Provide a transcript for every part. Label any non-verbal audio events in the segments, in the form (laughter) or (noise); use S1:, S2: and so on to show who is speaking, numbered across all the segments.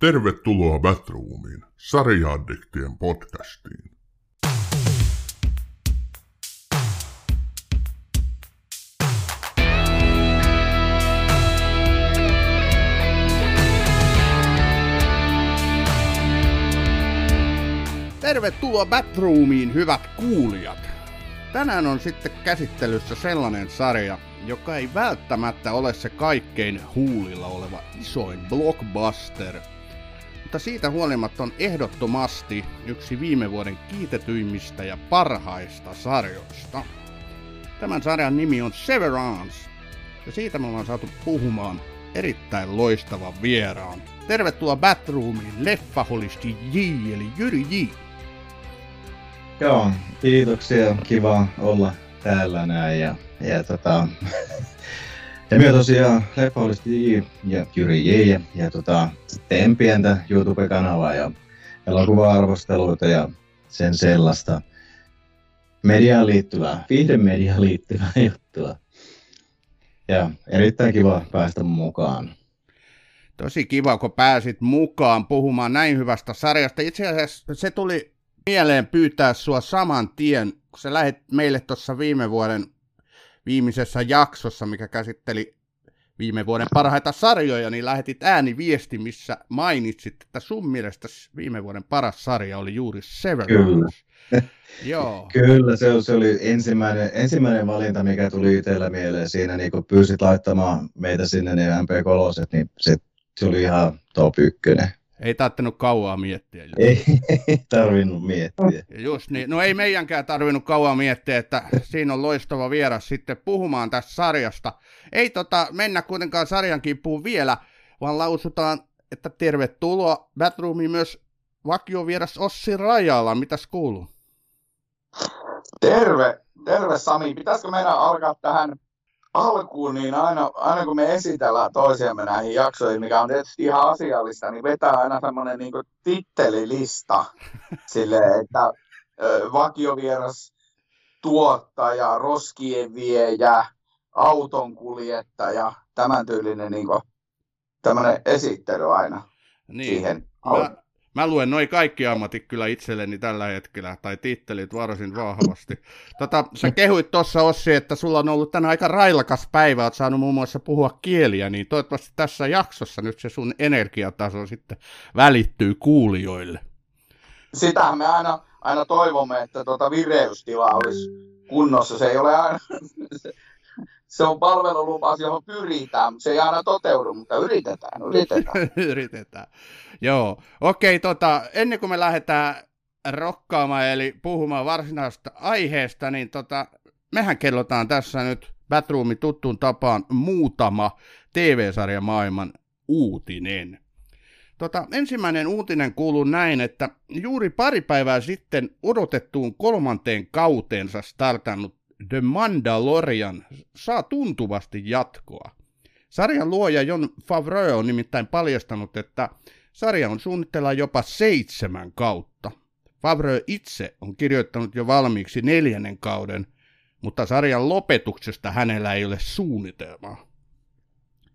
S1: Tervetuloa Batroomiin, sarjaaddiktien podcastiin.
S2: Tervetuloa Batroomiin, hyvät kuulijat. Tänään on sitten käsittelyssä sellainen sarja, joka ei välttämättä ole se kaikkein huulilla oleva isoin blockbuster, mutta siitä huolimatta on ehdottomasti yksi viime vuoden kiitetyimmistä ja parhaista sarjoista. Tämän sarjan nimi on Severance, ja siitä me ollaan saatu puhumaan erittäin loistavan vieraan. Tervetuloa Batroomiin, leffaholisti J, eli Jyri J.
S3: Joo, kiitoksia. Kiva olla täällä näin. Ja, ja, tota, (laughs) ja minä tosiaan Leffaholisti J ja Jyri J. Ja, ja tota, teen pientä YouTube-kanavaa ja elokuva-arvosteluita ja sen sellaista mediaan liittyvää, mediaan liittyvää (laughs) juttua. Ja erittäin kiva päästä mukaan.
S2: Tosi kiva, kun pääsit mukaan puhumaan näin hyvästä sarjasta. Itse asiassa se tuli mieleen pyytää sua saman tien, kun sä lähit meille tuossa viime vuoden viimeisessä jaksossa, mikä käsitteli viime vuoden parhaita sarjoja, niin lähetit ääniviesti, missä mainitsit, että sun mielestä viime vuoden paras sarja oli juuri Severance.
S3: Kyllä. (laughs)
S2: Joo.
S3: Kyllä, se, se oli ensimmäinen, ensimmäinen valinta, mikä tuli itsellä mieleen siinä, niin kun pyysit laittamaan meitä sinne, niin MP3, niin se, se oli ihan top ykkönen.
S2: Ei tarvinnut kauaa miettiä.
S3: Ei, ei tarvinnut miettiä.
S2: Just niin. No ei meidänkään tarvinnut kauaa miettiä, että siinä on loistava vieras sitten puhumaan tästä sarjasta. Ei tota, mennä kuitenkaan sarjan kimppuun vielä, vaan lausutaan, että tervetuloa Batroomiin myös vakiovieras Ossi Rajala. Mitäs kuuluu?
S4: Terve, terve Sami. Pitäisikö meidän alkaa tähän alkuun, niin aina, aina kun me esitellään toisiamme näihin jaksoihin, mikä on tietysti ihan asiallista, niin vetää aina semmoinen niin tittelilista (laughs) silleen, että vakiovieras tuottaja, roskien viejä, auton kuljettaja, tämän tyylinen niin kuin, esittely aina
S2: Niin.
S4: siihen.
S2: Mä, mä luen noin kaikki ammatit kyllä itselleni tällä hetkellä, tai tittelit varsin vahvasti. Tota, sä kehuit tuossa Ossi, että sulla on ollut tänään aika railakas päivä, oot saanut muun muassa puhua kieliä, niin toivottavasti tässä jaksossa nyt se sun energiataso sitten välittyy kuulijoille.
S4: Sitähän me aina, aina toivomme, että tuota vireystila olisi kunnossa. Se ei ole aina, se, on palvelulupaus, johon pyritään, mutta se ei aina toteudu, mutta yritetään, yritetään. (laughs)
S2: Yritetään. Joo. Okei, tota, ennen kuin me lähdetään rokkaamaan, eli puhumaan varsinaisesta aiheesta, niin tota, mehän kellotaan tässä nyt Batroomin tuttuun tapaan muutama TV-sarja maailman uutinen. Tota, ensimmäinen uutinen kuuluu näin, että juuri pari päivää sitten odotettuun kolmanteen kauteensa startannut The Mandalorian saa tuntuvasti jatkoa. Sarjan luoja Jon Favreau on nimittäin paljastanut, että sarja on suunnitteilla jopa seitsemän kautta. Favreau itse on kirjoittanut jo valmiiksi neljännen kauden, mutta sarjan lopetuksesta hänellä ei ole suunnitelmaa.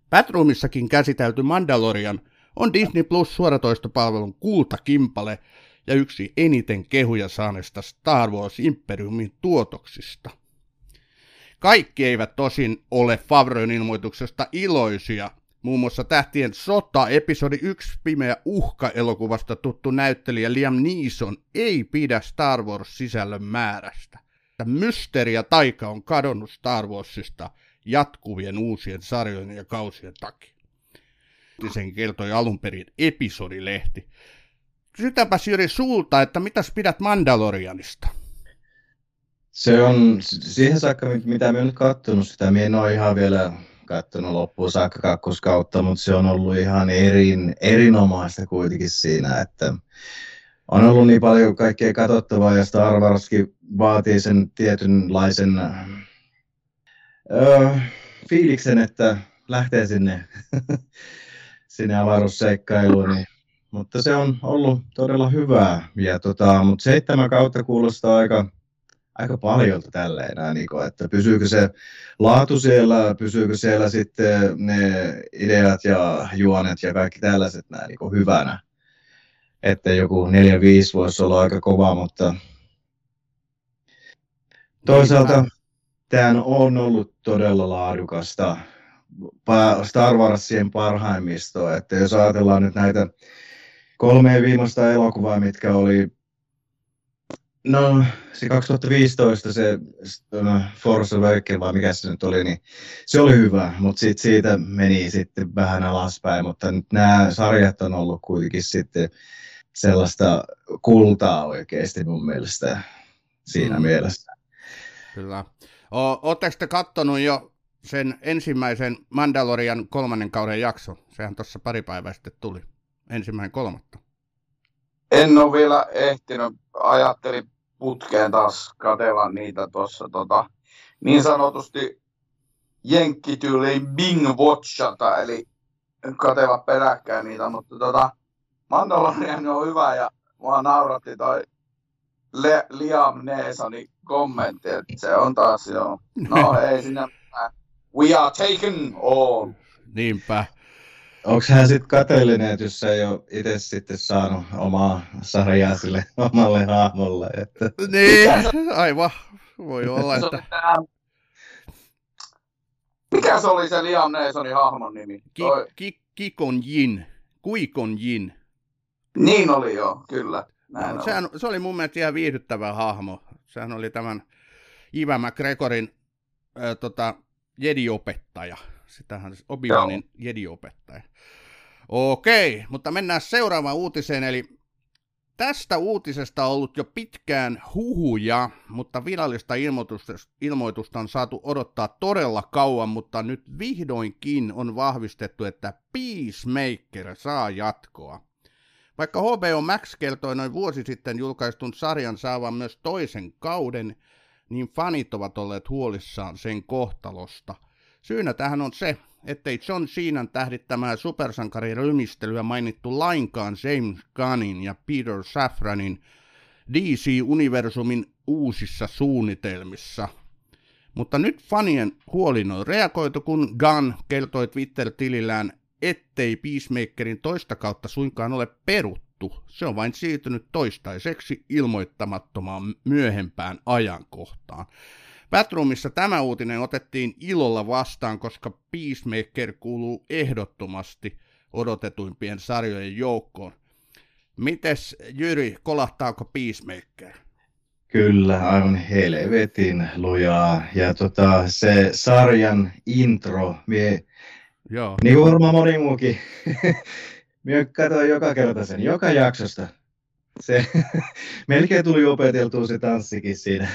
S2: Batroomissakin käsitelty Mandalorian on Disney Plus suoratoistopalvelun kultakimpale ja yksi eniten kehuja saaneista Star Wars Imperiumin tuotoksista. Kaikki eivät tosin ole Favreun ilmoituksesta iloisia. Muun muassa Tähtien sota, episodi 1 Pimeä uhka elokuvasta tuttu näyttelijä Liam Neeson ei pidä Star Wars-sisällön määrästä. Mysteeri ja taika on kadonnut Star Warsista jatkuvien uusien sarjojen ja kausien takia. Sen kertoi alun perin episodilehti. Kysytäänpäs Jyri sulta, että mitäs pidät Mandalorianista?
S3: Se on siihen saakka, mitä me nyt katsonut sitä, me en ole ihan vielä katsonut loppuun saakka kakkoskautta, mutta se on ollut ihan erin, erinomaista kuitenkin siinä, että on ollut niin paljon kaikkea katsottavaa ja Star Warskin vaatii sen tietynlaisen öö, fiiliksen, että lähtee sinne, (laughs) sinne avaruusseikkailuun. Niin. Mutta se on ollut todella hyvää. Ja tota, mutta seitsemän kautta kuulostaa aika, aika paljon tälleen, näin, niin kuin, että pysyykö se laatu siellä, pysyykö siellä sitten ne ideat ja juonet ja kaikki tällaiset näin niin kuin hyvänä. Että joku 4-5 voisi olla aika kova, mutta toisaalta tämä on ollut todella laadukasta Star Warsien parhaimmistoa, että jos ajatellaan nyt näitä kolme viimeistä elokuvaa, mitkä oli No, se 2015 se no, Force Awakens, vai mikä se nyt oli, niin se oli hyvä, mutta sit siitä meni sitten vähän alaspäin, mutta nyt nämä sarjat on ollut kuitenkin sitten sellaista kultaa oikeasti mun mielestä siinä mm. mielessä.
S2: Kyllä. Oletteko te kattonut jo sen ensimmäisen Mandalorian kolmannen kauden jakson? Sehän tuossa pari päivää sitten tuli, ensimmäinen kolmatta.
S4: En ole vielä ehtinyt. Ajattelin putkeen taas katella niitä tuossa tota, niin sanotusti jenkkityyliin bing watchata, eli katella peräkkäin niitä, mutta tota, Mandalorian on hyvä ja mua nauratti toi Le- Liam Neesoni kommentti, että se on taas jo, no ei sinne We are taken all.
S2: Niinpä.
S3: Onko hän sitten kateellinen, että jos ei ole itse sitten saanut omaa sarjaa sille omalle hahmolle? Että...
S2: Niin, aivan. Voi olla, että...
S4: Mikä se oli se Liam Neesonin hahmon nimi?
S2: Ki- Toi... ki- Kikon Jin. Kuikon Jin.
S4: Niin oli jo, kyllä. Näin
S2: no, sehän, se oli mun mielestä ihan viihdyttävä hahmo. Sehän oli tämän Iva McGregorin äh, tota, Jedi-opettaja. Sitähän Obi-Wanin Jedi-opettaja. Okei, mutta mennään seuraavaan uutiseen, eli tästä uutisesta on ollut jo pitkään huhuja, mutta virallista ilmoitusta, ilmoitusta on saatu odottaa todella kauan, mutta nyt vihdoinkin on vahvistettu, että Peacemaker saa jatkoa. Vaikka HBO Max kertoi noin vuosi sitten julkaistun sarjan saavan myös toisen kauden, niin fanit ovat olleet huolissaan sen kohtalosta. Syynä tähän on se, ettei John Ceenan tähdittämää supersankariryhmistelyä mainittu lainkaan James Gunnin ja Peter Safranin DC-universumin uusissa suunnitelmissa. Mutta nyt fanien huolin on reagoitu, kun Gunn kertoi Twitter-tilillään, ettei Peacemakerin toista kautta suinkaan ole peruttu. Se on vain siirtynyt toistaiseksi ilmoittamattomaan myöhempään ajankohtaan. Batroomissa tämä uutinen otettiin ilolla vastaan, koska Peacemaker kuuluu ehdottomasti odotetuimpien sarjojen joukkoon. Mites Jyri, kolahtaako Peacemaker?
S3: Kyllä, aivan helvetin lujaa. Ja tota, se sarjan intro, mie, Joo. niin kuin varmaan moni muukin, (laughs) mie katsoin joka kerta sen, joka jaksosta se, (laughs) melkein tuli opeteltua se tanssikin siinä.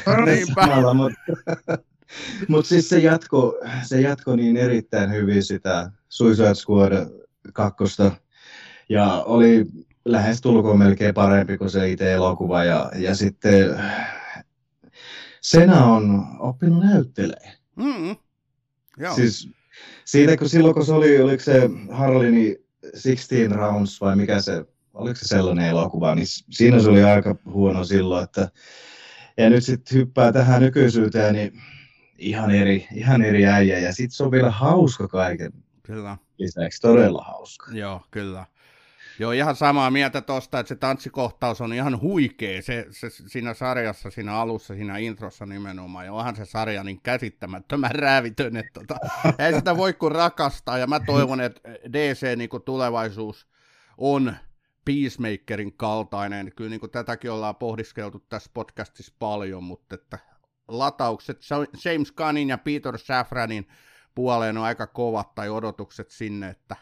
S3: Mutta, (laughs) mut siis se jatko, se jatko niin erittäin hyvin sitä Suicide Squad kakkosta. Ja oli lähes tulkoon melkein parempi kuin se itse elokuva. Ja, ja sitten Sena on oppinut näyttelee. Mm-hmm. Joo. Siis siitä, kun silloin kun se oli, oliko se Harlini 16 Rounds vai mikä se oliko se sellainen elokuva, niin siinä se oli aika huono silloin, että ja nyt sitten hyppää tähän nykyisyyteen, niin ihan eri, ihan eri äijä, ja sitten se on vielä hauska kaiken
S2: kyllä.
S3: lisäksi, todella hauska.
S2: Joo, kyllä. Joo, ihan samaa mieltä tosta, että se tanssikohtaus on ihan huikea se, se, siinä sarjassa, siinä alussa, siinä introssa nimenomaan. Ja onhan se sarja niin käsittämättömän räävitön, että tota, ei sitä voi kuin rakastaa. Ja mä toivon, että DC niin tulevaisuus on Peacemakerin kaltainen. Kyllä niin kuin tätäkin ollaan pohdiskeltu tässä podcastissa paljon, mutta että lataukset James Gunnin ja Peter Safranin puoleen on aika kovat tai odotukset sinne, että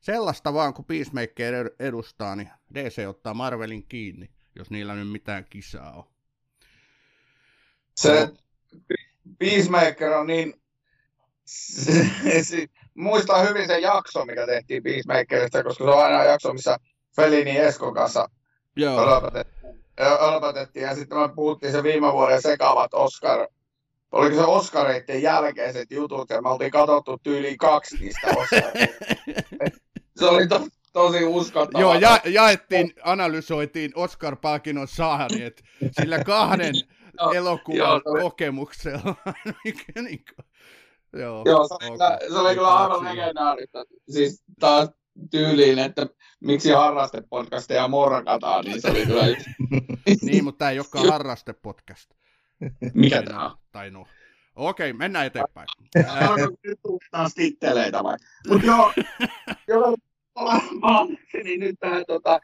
S2: sellaista vaan kun Peacemaker edustaa, niin DC ottaa Marvelin kiinni, jos niillä nyt mitään kisaa on.
S4: Se Peacemaker on niin... (laughs) Muistan hyvin sen jakso, mikä tehtiin Peacemakerista, koska se on aina jakso, missä Felini Eskon kanssa aloitettiin. Ja sitten me puhuttiin se viime vuoden sekavat Oscar, oliko se Oscareiden jälkeiset jutut, ja me oltiin katsottu tyyliin kaksi niistä (laughs) Se oli to, tosi uskottavaa.
S2: Joo, ja, jaettiin, analysoitiin Oscar-palkinnon saajat, sillä kahden (laughs) elokuvan kokemuksella. (laughs) niin
S4: Joo, Joo se, okay. se, se oli kyllä aivan legendaarista. Siis taas tyyliin, että miksi harrastepodcasteja morkataan, niin se oli kyllä yksi.
S2: niin, mutta tämä ei olekaan harrastepodcast.
S4: Mikä tämä on?
S2: Tai no. Okei, mennään eteenpäin.
S4: Nyt taas titteleitä vai? Mutta joo, joo, niin nyt tähän tota,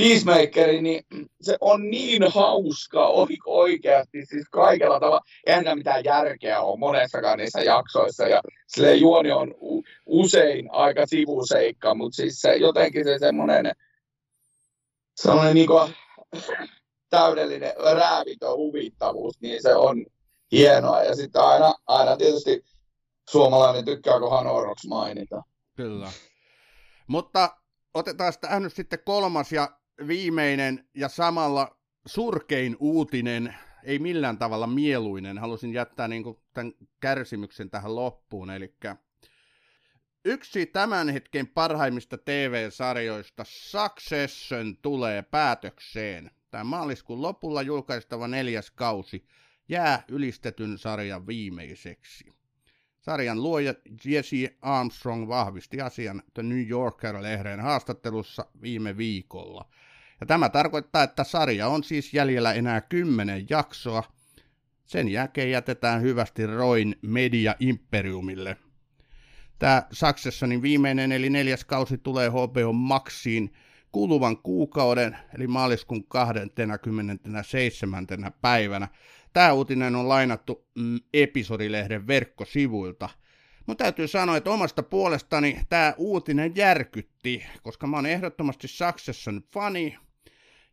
S4: Peacemakeri, niin se on niin hauska oikeasti, siis kaikella tavalla. Eihän mitään järkeä ole monessakaan niissä jaksoissa, ja sille juoni on usein aika sivuseikka, mutta siis se, jotenkin se semmoinen sellainen niin kuin, täydellinen räävitön huvittavuus, niin se on hienoa. Ja sitten aina, aina tietysti suomalainen tykkää, kun Hanoroks mainita.
S2: Kyllä. Mutta otetaan tähän nyt sitten kolmas ja viimeinen ja samalla surkein uutinen, ei millään tavalla mieluinen. Halusin jättää niin kuin tämän kärsimyksen tähän loppuun. Eli yksi tämän hetken parhaimmista TV-sarjoista, Succession, tulee päätökseen. Tämä maaliskuun lopulla julkaistava neljäs kausi jää ylistetyn sarjan viimeiseksi. Sarjan luoja Jesse Armstrong vahvisti asian The New Yorker-lehden haastattelussa viime viikolla. Ja tämä tarkoittaa, että sarja on siis jäljellä enää kymmenen jaksoa. Sen jälkeen jätetään hyvästi Roin Media Imperiumille. Tämä Successionin viimeinen eli neljäs kausi tulee HBO Maxiin kuluvan kuukauden eli maaliskuun 27. päivänä. Tämä uutinen on lainattu mm, episodilehden verkkosivuilta. Mutta täytyy sanoa, että omasta puolestani tämä uutinen järkytti, koska mä oon ehdottomasti Succession fani,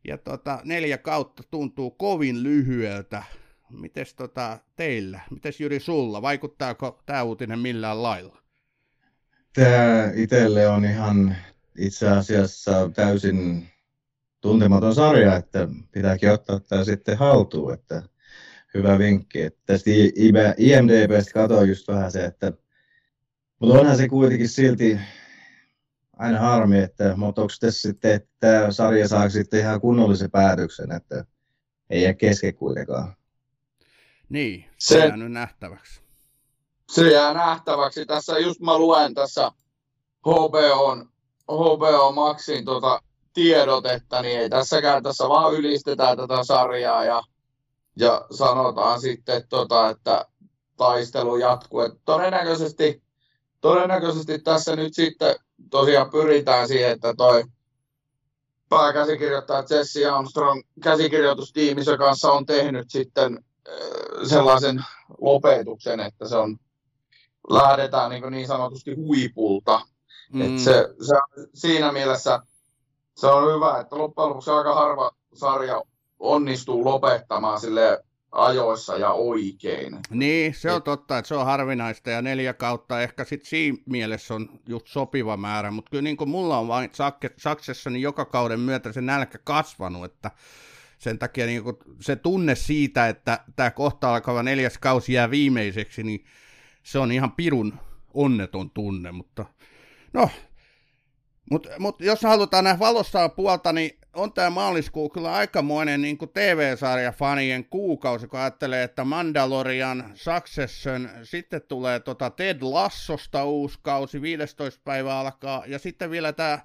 S2: ja tota, neljä kautta tuntuu kovin lyhyeltä. Mites tota, teillä, mites Jyri sulla, vaikuttaako tämä uutinen millään lailla?
S3: Tämä itselle on ihan itse asiassa täysin tuntematon sarja, että pitääkin ottaa tämä sitten haltuun, että hyvä vinkki. Että tästä IMDBstä katsoin just vähän se, että mutta onhan se kuitenkin silti aina harmi, että, mutta onko tässä sitten, että tämä sarja saa sitten ihan kunnollisen päätöksen, että ei jää kesken kuitenkaan.
S2: Niin, se, se jää nyt nähtäväksi.
S4: Se jää nähtäväksi. Tässä just mä luen tässä HBOn, HBO Maxin tota tiedotetta, niin ei tässäkään tässä vaan ylistetään tätä sarjaa ja, ja sanotaan sitten, tota, että taistelu jatkuu. Et todennäköisesti, todennäköisesti tässä nyt sitten tosiaan pyritään siihen, että toi pääkäsikirjoittaja Jesse Armstrong käsikirjoitustiimissä kanssa on tehnyt sitten sellaisen lopetuksen, että se on, lähdetään niin, niin sanotusti huipulta. Mm. Et se, se, siinä mielessä se on hyvä, että loppujen lopuksi aika harva sarja onnistuu lopettamaan sille ajoissa ja oikein.
S2: Niin, se on totta, että se on harvinaista ja neljä kautta ehkä sitten siinä mielessä on just sopiva määrä, mutta kyllä niin kuin mulla on vain Saksessa niin joka kauden myötä se nälkä kasvanut, että sen takia niin kuin se tunne siitä, että tämä kohta alkava neljäs kausi jää viimeiseksi, niin se on ihan pirun onneton tunne, mutta no, mutta mut jos halutaan nähdä valossa puolta, niin on tämä maaliskuu kyllä aikamoinen niin TV-sarja fanien kuukausi, kun ajattelee, että Mandalorian Succession, sitten tulee tota Ted Lassosta uusi kausi, 15. päivä alkaa, ja sitten vielä tämä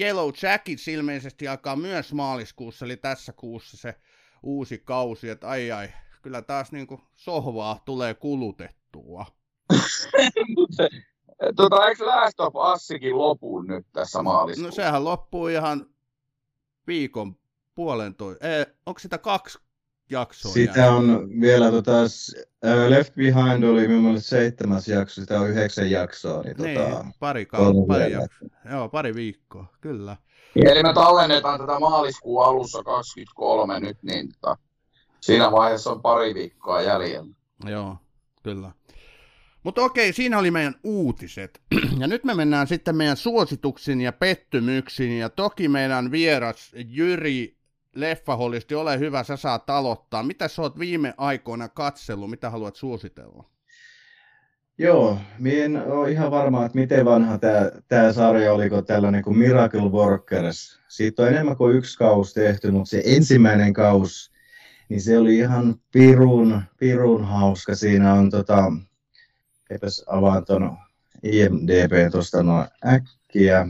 S2: Yellow Jackets ilmeisesti alkaa myös maaliskuussa, eli tässä kuussa se uusi kausi, että ai ai, kyllä taas niin kuin sohvaa tulee kulutettua. (laughs)
S4: tota, eikö Last of Usikin lopu nyt tässä maaliskuussa?
S2: No sehän loppuu ihan viikon puolentoista, eh, onko sitä kaksi jaksoa?
S3: Sitä jäänyt? on vielä, tota, Left Behind oli minulle seitsemäs jakso, sitä on yhdeksän jaksoa. Niin,
S2: niin tota, pari, kau- pari, jakso. Joo, pari viikkoa, kyllä.
S4: Eli me tallennetaan tätä maaliskuun alussa 23 nyt, niin tota, siinä vaiheessa on pari viikkoa jäljellä.
S2: Joo, kyllä. Mutta okei, siinä oli meidän uutiset. (clears throat) Ja nyt me mennään sitten meidän suosituksiin ja pettymyksiin. Ja toki meidän vieras Jyri Leffaholisti, ole hyvä, sä saat aloittaa. Mitä sä oot viime aikoina katsellut, mitä haluat suositella?
S3: Joo, minä en ole ihan varma, että miten vanha tämä, tämä sarja oliko tällainen kuin Miracle Workers. Siitä on enemmän kuin yksi kausi tehty, mutta se ensimmäinen kausi niin se oli ihan pirun, pirun hauska. Siinä on tota, epäs avaan ton IMDB tuosta noin äkkiä.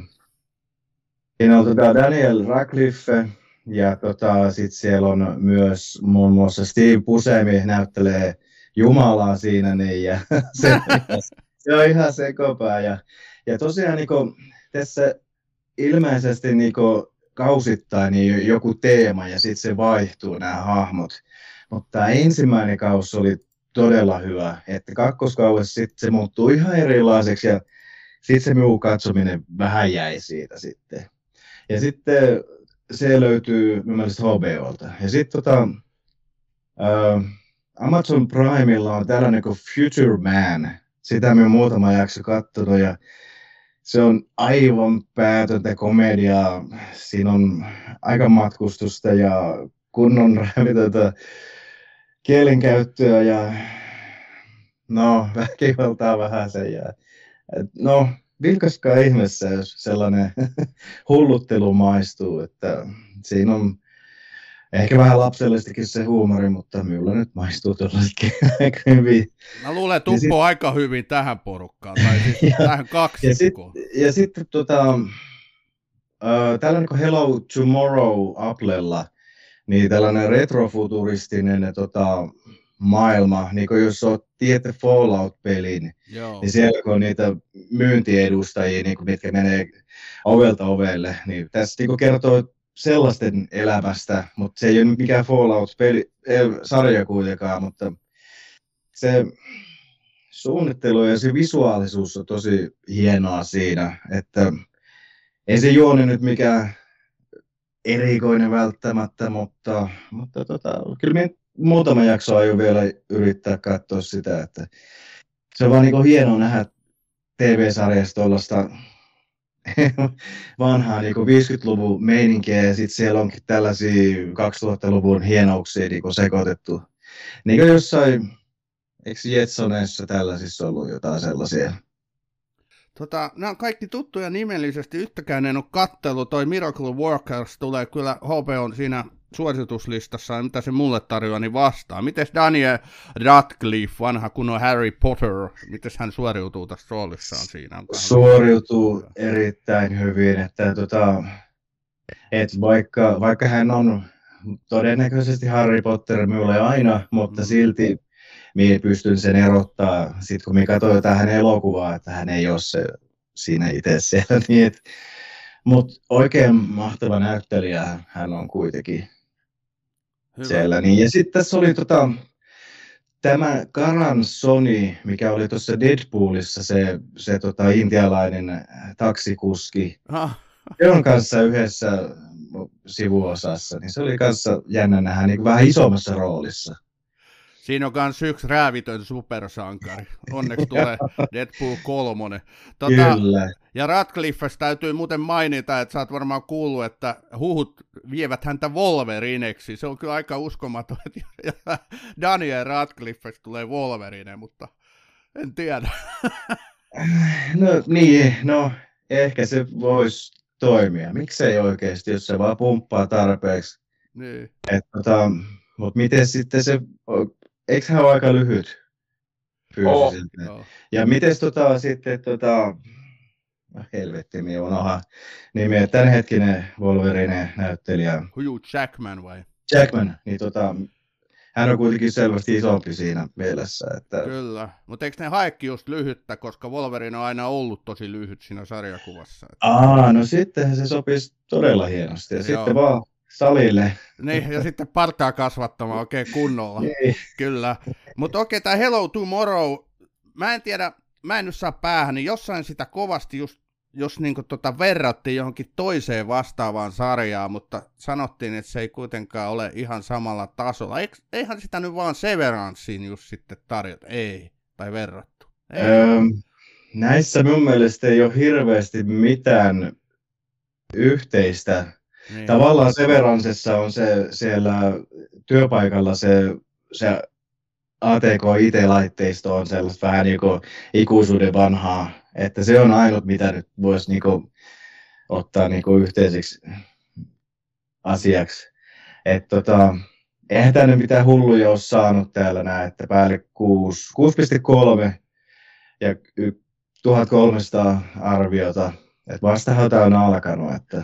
S3: Siinä on tota Daniel Radcliffe ja tota, sitten siellä on myös muun muassa Steve Buscemi näyttelee Jumalaa siinä niin, ja (laughs) se, se on ihan sekopää. Ja, ja tosiaan niin kuin, tässä ilmeisesti niin kuin, kausittain niin joku teema ja sitten se vaihtuu nämä hahmot. Mutta tämä ensimmäinen kausi oli todella hyvä, että kakkoskaudessa sitten se muuttuu ihan erilaiseksi ja sitten se muu katsominen vähän jäi siitä sitten. Ja sitten se löytyy mielestäni HBOlta. Ja sitten tota, uh, Amazon Primella on tällainen kuin Future Man. Sitä me muutama jakso katsonut ja se on aivan päätöntä komediaa. Siinä on aikamatkustusta ja kunnon kielenkäyttöä ja no, väkivaltaa vähän sen. Ja, no, vilkaskaa ihmeessä, jos sellainen (laughs) hulluttelu maistuu, että siinä on Ehkä vähän lapsellistakin se huumori, mutta minulla nyt maistuu tuollaisetkin (laughs) aika hyvin.
S2: Mä luulen, että sit... aika hyvin tähän porukkaan, tai siis (laughs) ja, tähän kaksikkoon.
S3: Ja sitten sit, tota, uh, tällainen kuin Hello Tomorrow Applella, niin tällainen retrofuturistinen tota, maailma, niin kuin jos olet tiedätte Fallout-pelin, Joo. niin siellä kun on niitä myyntiedustajia, niin kuin mitkä menee ovelta ovelle, niin tässä niin kertoo sellaisten elämästä, mutta se ei ole mikään Fallout-sarja kuitenkaan, mutta se suunnittelu ja se visuaalisuus on tosi hienoa siinä, että ei se juoni nyt mikään erikoinen välttämättä, mutta, mutta tota, kyllä minä muutama jakso aion vielä yrittää katsoa sitä, että se on vaan niin hienoa nähdä TV-sarjasta tuollaista (laughs) vanhaa niin 50-luvun meininkiä ja sitten siellä onkin tällaisia 2000-luvun hienouksia niin sekoitettu. Niin kuin jossain, eikö Jetsoneissa tällaisissa ollut jotain sellaisia?
S2: Tota, nämä on kaikki tuttuja nimellisesti, yhtäkään en ole kattelu. Toi Miracle Workers tulee kyllä HP on siinä suosituslistassa, mitä se mulle tarjoaa, niin vastaa. Miten Daniel Radcliffe, vanha kun on Harry Potter, miten hän suoriutuu tässä roolissaan siinä?
S3: Suoriutuu erittäin hyvin, että tota, et vaikka, vaikka hän on todennäköisesti Harry Potter minulle aina, mutta mm. silti minä pystyn sen erottaa, sitten kun minä katsoin jotain hänen elokuvaa, että hän ei ole se siinä itse siellä. (laughs) Niin mutta oikein mahtava näyttelijä hän on kuitenkin. Hyvä. siellä. Niin, ja sitten tässä oli tota, tämä Karan Sony, mikä oli tuossa Deadpoolissa se, se tota, intialainen taksikuski. Ah. Se on kanssa yhdessä sivuosassa, niin se oli kanssa jännä nähdä niin vähän isommassa roolissa.
S2: Siinä on myös yksi räävitön supersankari. Onneksi tulee (laughs) Deadpool 3. Tota, Kyllä. Ja Radcliffes täytyy muuten mainita, että sä oot varmaan kuullut, että huhut vievät häntä Wolverineksi. Se on kyllä aika uskomaton, että (laughs) Daniel Radcliffes tulee Wolverine, mutta en tiedä. (laughs)
S3: No niin, no ehkä se voisi toimia. Miksei oikeasti, jos se vaan pumppaa tarpeeksi. Niin. tota, mutta miten sitten se eikö hän ole aika lyhyt fyysisesti? Oh. Ja miten tota, sitten, tota, no helvetti, minä unohan nimiä, tämänhetkinen Wolverine-näyttelijä.
S2: Hugh Jackman vai?
S3: Jackman, niin tota, hän on kuitenkin selvästi isompi siinä mielessä. Että...
S2: Kyllä, mutta eikö ne haekki just lyhyttä, koska Wolverine on aina ollut tosi lyhyt siinä sarjakuvassa? Että...
S3: Aa, no sittenhän se sopisi todella hienosti. Ja Joo. sitten vaan salille.
S2: Niin, ja sitten partaa kasvattamaan oikein kunnolla. niin. Kyllä. Mutta okei, okay, tämä Hello Tomorrow, mä en tiedä, mä en nyt saa päähän, niin jossain sitä kovasti just, jos niinku tota verrattiin johonkin toiseen vastaavaan sarjaan, mutta sanottiin, että se ei kuitenkaan ole ihan samalla tasolla. Eik, eihän sitä nyt vaan Severanssiin just sitten tarjota, ei, tai verrattu. Ei. Öö,
S3: näissä mun mielestä ei ole hirveästi mitään yhteistä niin. Tavallaan Severansessa on se siellä työpaikalla se, se ATK IT-laitteisto on sellaista vähän niin kuin ikuisuuden vanhaa, että se on ainut, mitä nyt voisi niin kuin ottaa niin kuin yhteiseksi asiaksi. Et tota, eihän tänne mitään hulluja ole saanut täällä näin, että päälle 6, 6,3 ja 1300 arviota. Et vastahan tämä on alkanut. Että,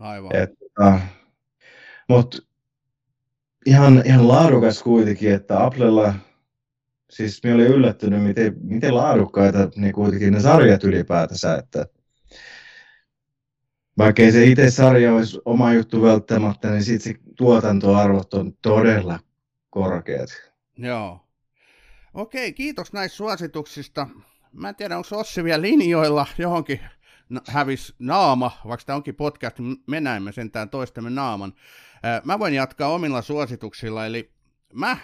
S2: Aivan.
S3: et, uh, Mutta ihan, ihan laadukas kuitenkin, että Applella, siis minä olin yllättynyt, miten, miten laadukkaita ne kuitenkin ne sarjat ylipäätänsä, että vaikka ei se itse sarja olisi oma juttu välttämättä, niin sitten se tuotantoarvot on todella korkeat.
S2: Joo. Okei, kiitos näistä suosituksista. Mä en tiedä, onko Ossi vielä linjoilla johonkin hävis naama, vaikka tämä onkin podcast, niin me näemme sentään toistemme naaman. Mä voin jatkaa omilla suosituksilla, eli mä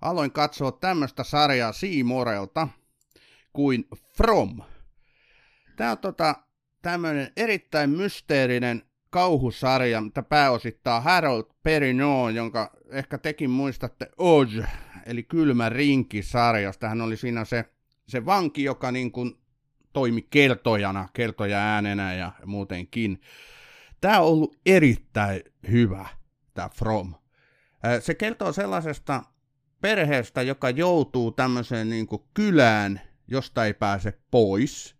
S2: aloin katsoa tämmöistä sarjaa Seamorelta kuin From. Tämä on tota, tämmöinen erittäin mysteerinen kauhusarja, mitä pääosittaa Harold Perrineau, jonka ehkä tekin muistatte Oz, eli Kylmä rinki-sarjasta. Hän oli siinä se, se vanki, joka niin kuin toimi kertojana, kertoja äänenä ja muutenkin. Tämä on ollut erittäin hyvä, tämä From. Se kertoo sellaisesta perheestä, joka joutuu tämmöiseen niin kuin kylään, josta ei pääse pois.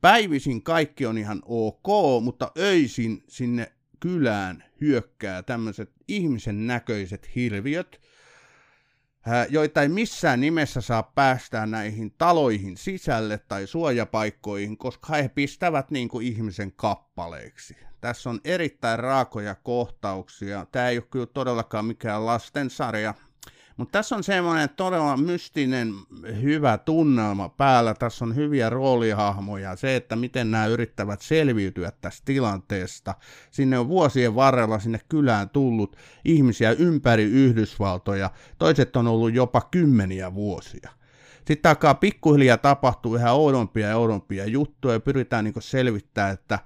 S2: Päivisin kaikki on ihan ok, mutta öisin sinne kylään hyökkää tämmöiset ihmisen näköiset hirviöt, joita ei missään nimessä saa päästää näihin taloihin sisälle tai suojapaikkoihin, koska he pistävät niin kuin ihmisen kappaleiksi. Tässä on erittäin raakoja kohtauksia. Tämä ei ole kyllä todellakaan mikään lastensarja, mutta tässä on semmoinen todella mystinen, hyvä tunnelma päällä. Tässä on hyviä roolihahmoja. Se, että miten nämä yrittävät selviytyä tästä tilanteesta. Sinne on vuosien varrella sinne kylään tullut ihmisiä ympäri Yhdysvaltoja. Toiset on ollut jopa kymmeniä vuosia. Sitten alkaa pikkuhiljaa tapahtua ihan oudompia ja oudompia juttuja ja pyritään niin selvittämään, että,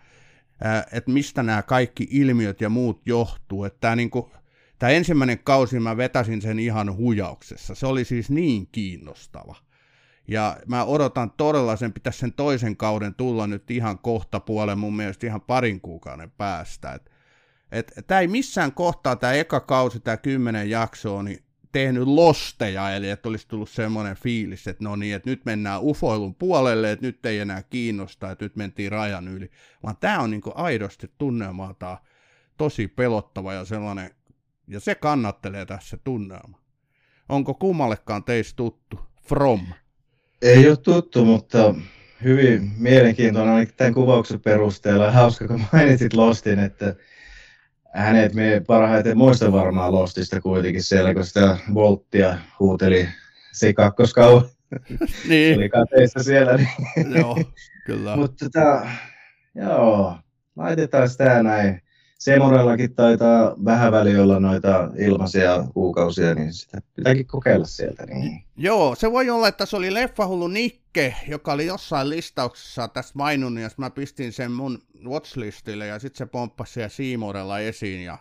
S2: että mistä nämä kaikki ilmiöt ja muut johtuu. Että tämä niin Tämä ensimmäinen kausi mä vetäsin sen ihan hujauksessa. Se oli siis niin kiinnostava. Ja mä odotan todella, sen pitäisi sen toisen kauden tulla nyt ihan kohta puolen mun mielestä ihan parin kuukauden päästä. Et, et, tämä ei missään kohtaa, tämä eka kausi, tämä kymmenen jaksoa, niin tehnyt losteja, eli että olisi tullut semmoinen fiilis, että no niin, että nyt mennään ufoilun puolelle, että nyt ei enää kiinnosta, että nyt mentiin rajan yli, vaan tämä on niin aidosti tunnelmaltaan tosi pelottava ja sellainen ja se kannattelee tässä tunnelma. Onko kummallekaan teistä tuttu? From.
S3: Ei ole tuttu, mutta hyvin mielenkiintoinen ainakin tämän kuvauksen perusteella. Hauska, kun mainitsit Lostin, että hänet me parhaiten muistan varmaan Lostista kuitenkin siellä, kun sitä Volttia huuteli se kakkoskauan.
S2: niin.
S3: Oli kateissa siellä. Niin.
S2: joo, kyllä.
S3: mutta tota, joo, laitetaan sitä näin. Semorellakin taitaa vähän väliä olla noita ilmaisia kuukausia, niin sitä pitääkin kokeilla sieltä. Niin.
S2: Joo, se voi olla, että se oli Leffahullu Nikke, joka oli jossain listauksessa tästä maininnut, ja mä pistin sen mun watchlistille, ja sitten se pomppasi siellä Siimorella esiin, ja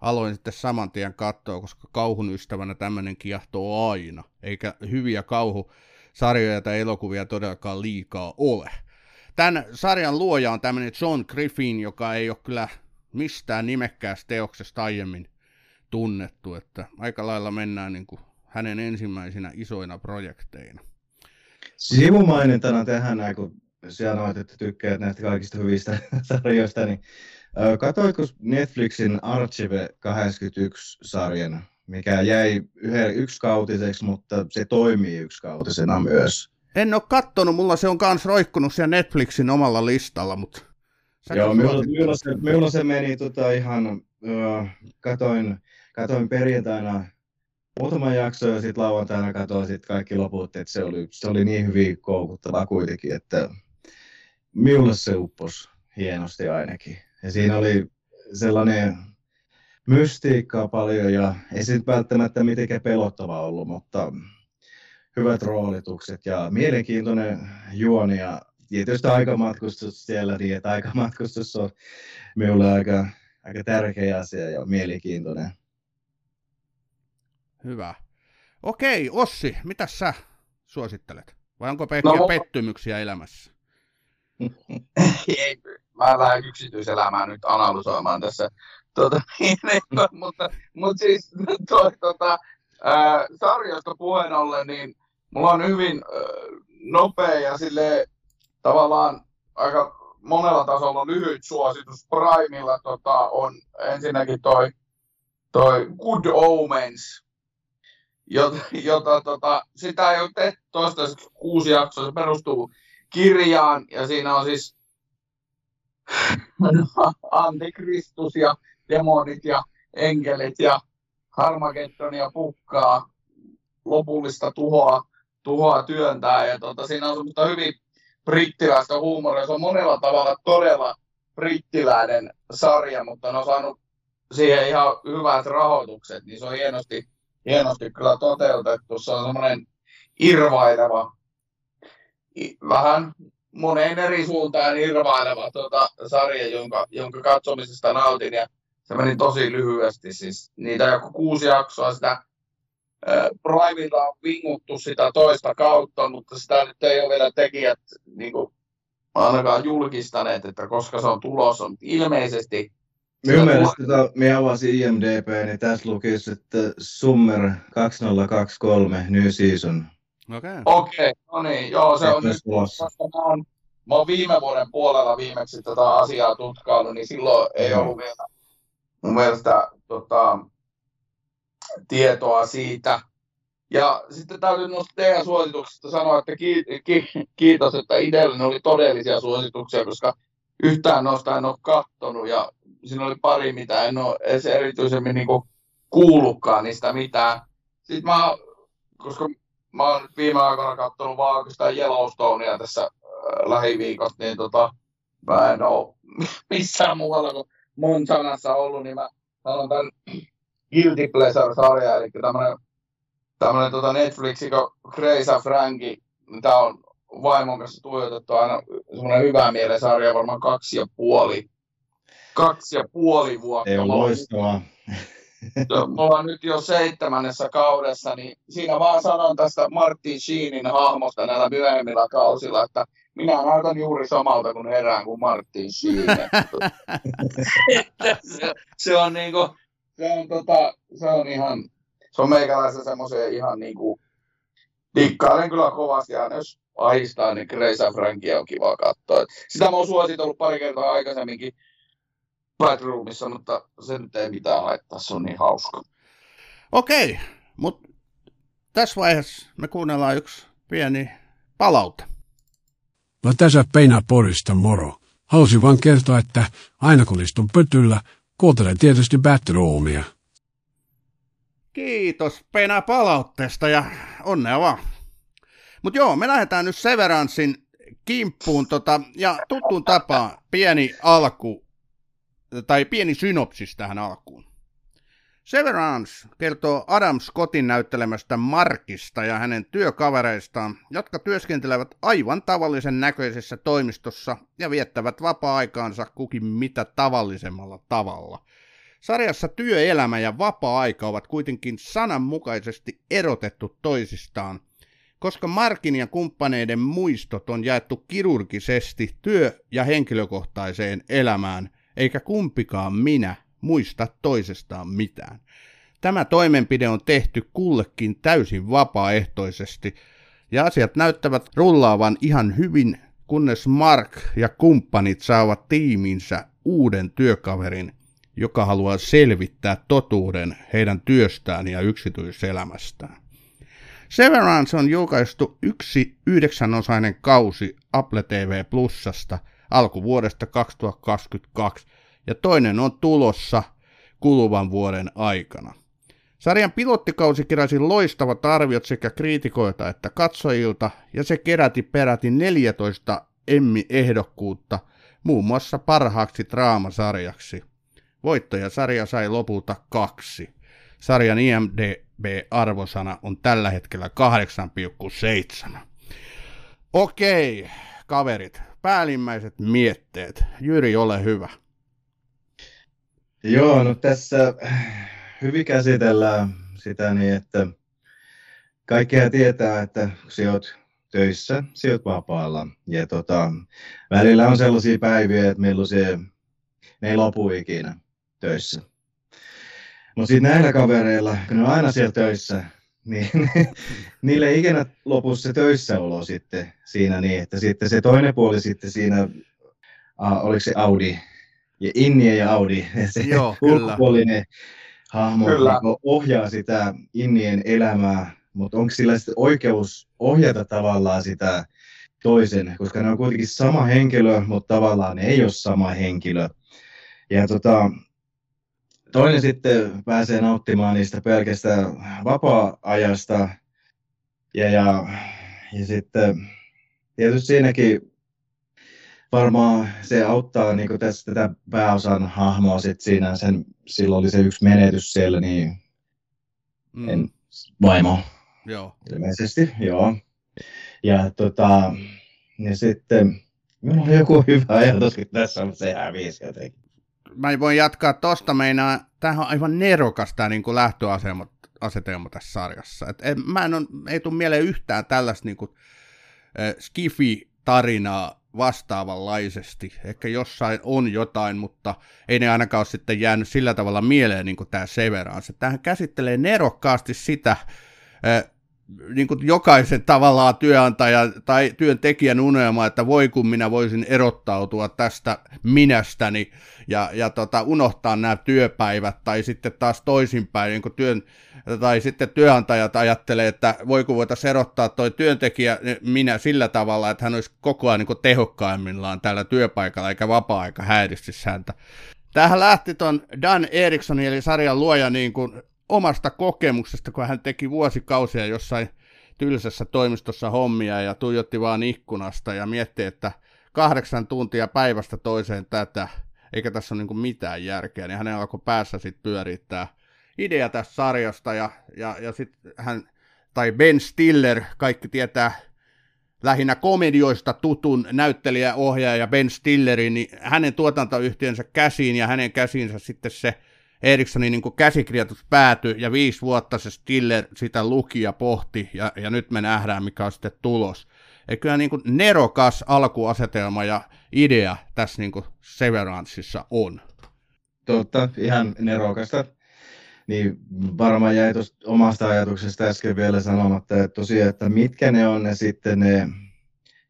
S2: aloin sitten saman tien katsoa, koska kauhun ystävänä tämmöinen kiehtoo aina, eikä hyviä kauhusarjoja tai elokuvia todellakaan liikaa ole. Tämän sarjan luoja on tämmöinen John Griffin, joka ei ole kyllä mistään nimekkäästä teoksesta aiemmin tunnettu, että aika lailla mennään niin kuin hänen ensimmäisinä isoina projekteina.
S3: Sivumainintana tähän kun sanoit, että tykkäät näistä kaikista hyvistä (laughs) sarjoista, niin katoitko Netflixin Archive 81-sarjan, mikä jäi yksikautiseksi, mutta se toimii yksikautisena myös?
S2: En ole kattonut, mulla se on kans roikkunut siellä Netflixin omalla listalla, mutta
S3: Sä Joo, minulla, minulla, se, minulla se meni tota ihan, katoin, katoin perjantaina muutama jakso ja sitten lauantaina katoin sit kaikki loput, että se oli, se oli niin hyvin koukuttavaa kuitenkin, että minulle se uppos hienosti ainakin. Ja siinä oli sellainen mystiikkaa paljon ja ei se välttämättä mitenkään pelottava ollut, mutta hyvät roolitukset ja mielenkiintoinen juoni ja tietysti aikamatkustus siellä, niin että aikamatkustus on minulle aika, aika tärkeä asia ja mielenkiintoinen.
S2: Hyvä. Okei, Ossi, mitä sä suosittelet? Vai onko pelkkiä no, pettymyksiä elämässä? (laughs)
S4: ei, mä lähden yksityiselämään nyt analysoimaan tässä. Tota, (laughs) niin, mutta, mutta siis (laughs) toi, tota, ää, sarjasta puheen ollen, niin mulla on hyvin ää, nopea ja sille tavallaan aika monella tasolla lyhyt suositus. Primella tota, on ensinnäkin toi, toi Good Omens, jota, jota tota, sitä ei ole tehty toistaiseksi kuusi jaksoa. Se perustuu kirjaan ja siinä on siis (laughs) antikristus ja demonit ja enkelit ja Harmageddon ja pukkaa lopullista tuhoa, tuhoa työntää. Ja tota, siinä on semmoista hyvin brittiläistä huumoria. Se on monella tavalla todella brittiläinen sarja, mutta ne on saanut siihen ihan hyvät rahoitukset, niin se on hienosti, hienosti kyllä toteutettu. Se on semmoinen irvaileva, vähän moneen eri suuntaan irvaileva tuota, sarja, jonka, jonka katsomisesta nautin. Ja se meni tosi lyhyesti, siis niitä joku kuusi jaksoa sitä Primella on vinguttu sitä toista kautta, mutta sitä nyt ei ole vielä tekijät niin kuin, ainakaan julkistaneet, että koska se on tulossa, mutta ilmeisesti
S3: Minun mielestä tota, minä avasin IMDB, niin tässä lukisi, että Summer 2023 New Season.
S2: Okei. Okay.
S4: Okei, okay, no niin, joo, se on nyt, koska mä oon, mä oon viime vuoden puolella viimeksi tätä asiaa tutkaillut, niin silloin ei ollut vielä mun mielestä tota, tietoa siitä. Ja sitten täytyy noista teidän suosituksista sanoa, että ki, ki, kiitos, että itselleni oli todellisia suosituksia, koska yhtään noista en ole kattonut ja siinä oli pari, mitä en ole edes erityisemmin niin kuullutkaan niistä mitään. Sitten mä, koska mä oon viime aikoina katsonut vaan oikeastaan Yellowstonea tässä äh, lähiviikosta, niin tota, mä en ole (laughs) missään muualla kuin Montanassa ollut, niin mä sanon tämän Guilty Pleasure-sarja, eli tämmöinen tämmöinen tota Netflixin Crazy Franki, tämä on vaimon kanssa tuijotettu aina semmoinen hyvä mielen sarja, varmaan kaksi ja puoli, kaksi ja puoli vuotta.
S3: Ei ole loistavaa.
S4: Me ollaan nyt jo seitsemännessä kaudessa, niin siinä vaan sanon tästä Martin Sheenin hahmosta näillä myöhemmillä kausilla, että minä näytän juuri samalta kuin herään kuin Martin Sheen. (laughs) se, se, on niinku, se on, tota, se on ihan, se on meikäläisen semmoisen ihan niinku, dikkailen kyllä kovasti, ja jos ahistaa, niin Grace Frankia on kiva katsoa. Sitä mä oon suositellut pari kertaa aikaisemminkin Batroomissa, mutta se nyt ei mitään haittaa, se on niin hauska.
S2: Okei, mutta tässä vaiheessa me kuunnellaan yksi pieni palaute.
S5: No tässä Peinä Porista moro. Halusin vain kertoa, että aina kun istun pötyllä, kuuntelen tietysti Batroomia.
S2: Kiitos Peinä palautteesta ja onnea vaan. Mutta joo, me lähdetään nyt Severanssin kimppuun tota, ja tuttuun tapaan pieni alku, tai pieni synopsis tähän alkuun. Severance kertoo Adam Scottin näyttelemästä Markista ja hänen työkavereistaan, jotka työskentelevät aivan tavallisen näköisessä toimistossa ja viettävät vapaa-aikaansa kukin mitä tavallisemmalla tavalla. Sarjassa työelämä ja vapaa-aika ovat kuitenkin sananmukaisesti erotettu toisistaan, koska Markin ja kumppaneiden muistot on jaettu kirurgisesti työ- ja henkilökohtaiseen elämään, eikä kumpikaan minä muista toisestaan mitään. Tämä toimenpide on tehty kullekin täysin vapaaehtoisesti, ja asiat näyttävät rullaavan ihan hyvin, kunnes Mark ja kumppanit saavat tiiminsä uuden työkaverin, joka haluaa selvittää totuuden heidän työstään ja yksityiselämästään. Severance on julkaistu yksi yhdeksänosainen kausi Apple TV Plusasta alkuvuodesta 2022 ja toinen on tulossa kuluvan vuoden aikana. Sarjan pilottikausi keräsi loistavat arviot sekä kriitikoilta että katsojilta, ja se keräti peräti 14 Emmy-ehdokkuutta muun muassa parhaaksi draamasarjaksi. Voittajasarja sai lopulta kaksi. Sarjan IMDB-arvosana on tällä hetkellä 8,7. Okei, kaverit, päällimmäiset mietteet. Jyri, ole hyvä.
S3: Joo, no tässä hyvin käsitellään sitä niin, että kaikkea tietää, että sinä olet töissä, sä oot vapaalla. Ja tota, välillä on sellaisia päiviä, että meillä on se, ne ei lopu ikinä töissä. Mutta sitten näillä kavereilla, kun ne on aina siellä töissä, niin (laughs) niille ei ikinä lopu se töissäolo sitten siinä niin, että sitten se toinen puoli sitten siinä, oliko se Audi, ja Inni ja Audi, (laughs) se
S2: Joo,
S3: ulkopuolinen hahmo kyllä. Niin ohjaa sitä Innien elämää, mutta onko sillä sitten oikeus ohjata tavallaan sitä toisen, koska ne on kuitenkin sama henkilö, mutta tavallaan ne ei ole sama henkilö. Ja tota, toinen sitten pääsee nauttimaan niistä pelkästä vapaa-ajasta. Ja, ja, ja sitten tietysti siinäkin varmaan se auttaa niin tässä tätä pääosan hahmoa sit siinä. Sen, silloin oli se yksi menetys siellä, niin mm. en, vaimo.
S2: Joo.
S3: Ilmeisesti, joo. Ja, tota, ja sitten minulla on joku hyvä ajatus tässä, mutta se hävisi jotenkin
S2: mä voin jatkaa tosta, meinaa, tämähän on aivan nerokas tämä niin lähtöasetelma tässä sarjassa. Et en, mä en on, ei tule mieleen yhtään tällaista niin kuin, äh, skifi-tarinaa vastaavanlaisesti. Ehkä jossain on jotain, mutta ei ne ainakaan ole sitten jäänyt sillä tavalla mieleen niin kuin tämä Severance. Tämähän käsittelee nerokkaasti sitä, niin kuin jokaisen tavallaan työnantajan tai työntekijän unelma, että voi kun minä voisin erottautua tästä minästäni ja, ja tota, unohtaa nämä työpäivät, tai sitten taas toisinpäin, niin kuin työn, tai sitten työnantajat ajattelee, että voi kun voitaisiin erottaa toi työntekijä minä sillä tavalla, että hän olisi koko ajan niin tehokkaimmillaan tällä työpaikalla, eikä vapaa-aika häiritsisi häntä. Tähän lähti ton Dan Eriksson, eli sarjan luoja, niin kuin omasta kokemuksesta, kun hän teki vuosikausia jossain tylsässä toimistossa hommia ja tuijotti vaan ikkunasta ja mietti, että kahdeksan tuntia päivästä toiseen tätä, eikä tässä ole niin mitään järkeä, niin hänen alkoi päässä sitten pyörittää idea tästä sarjasta ja, ja, ja sitten hän, tai Ben Stiller, kaikki tietää lähinnä komedioista tutun näyttelijä, ohjaaja Ben Stillerin, niin hänen tuotantoyhtiönsä käsiin ja hänen käsiinsä sitten se Erikssonin niin käsikirjoitus päätyi ja viisi vuotta se Stiller sitä luki ja pohti ja, ja nyt me nähdään mikä on sitten tulos. Eli kyllä niin kuin nerokas alkuasetelma ja idea tässä niin kuin Severanceissa on.
S3: Totta, ihan nerokasta. Niin varmaan jäi tuosta omasta ajatuksesta äsken vielä sanomatta, että tosiaan, että mitkä ne on ne sitten ne,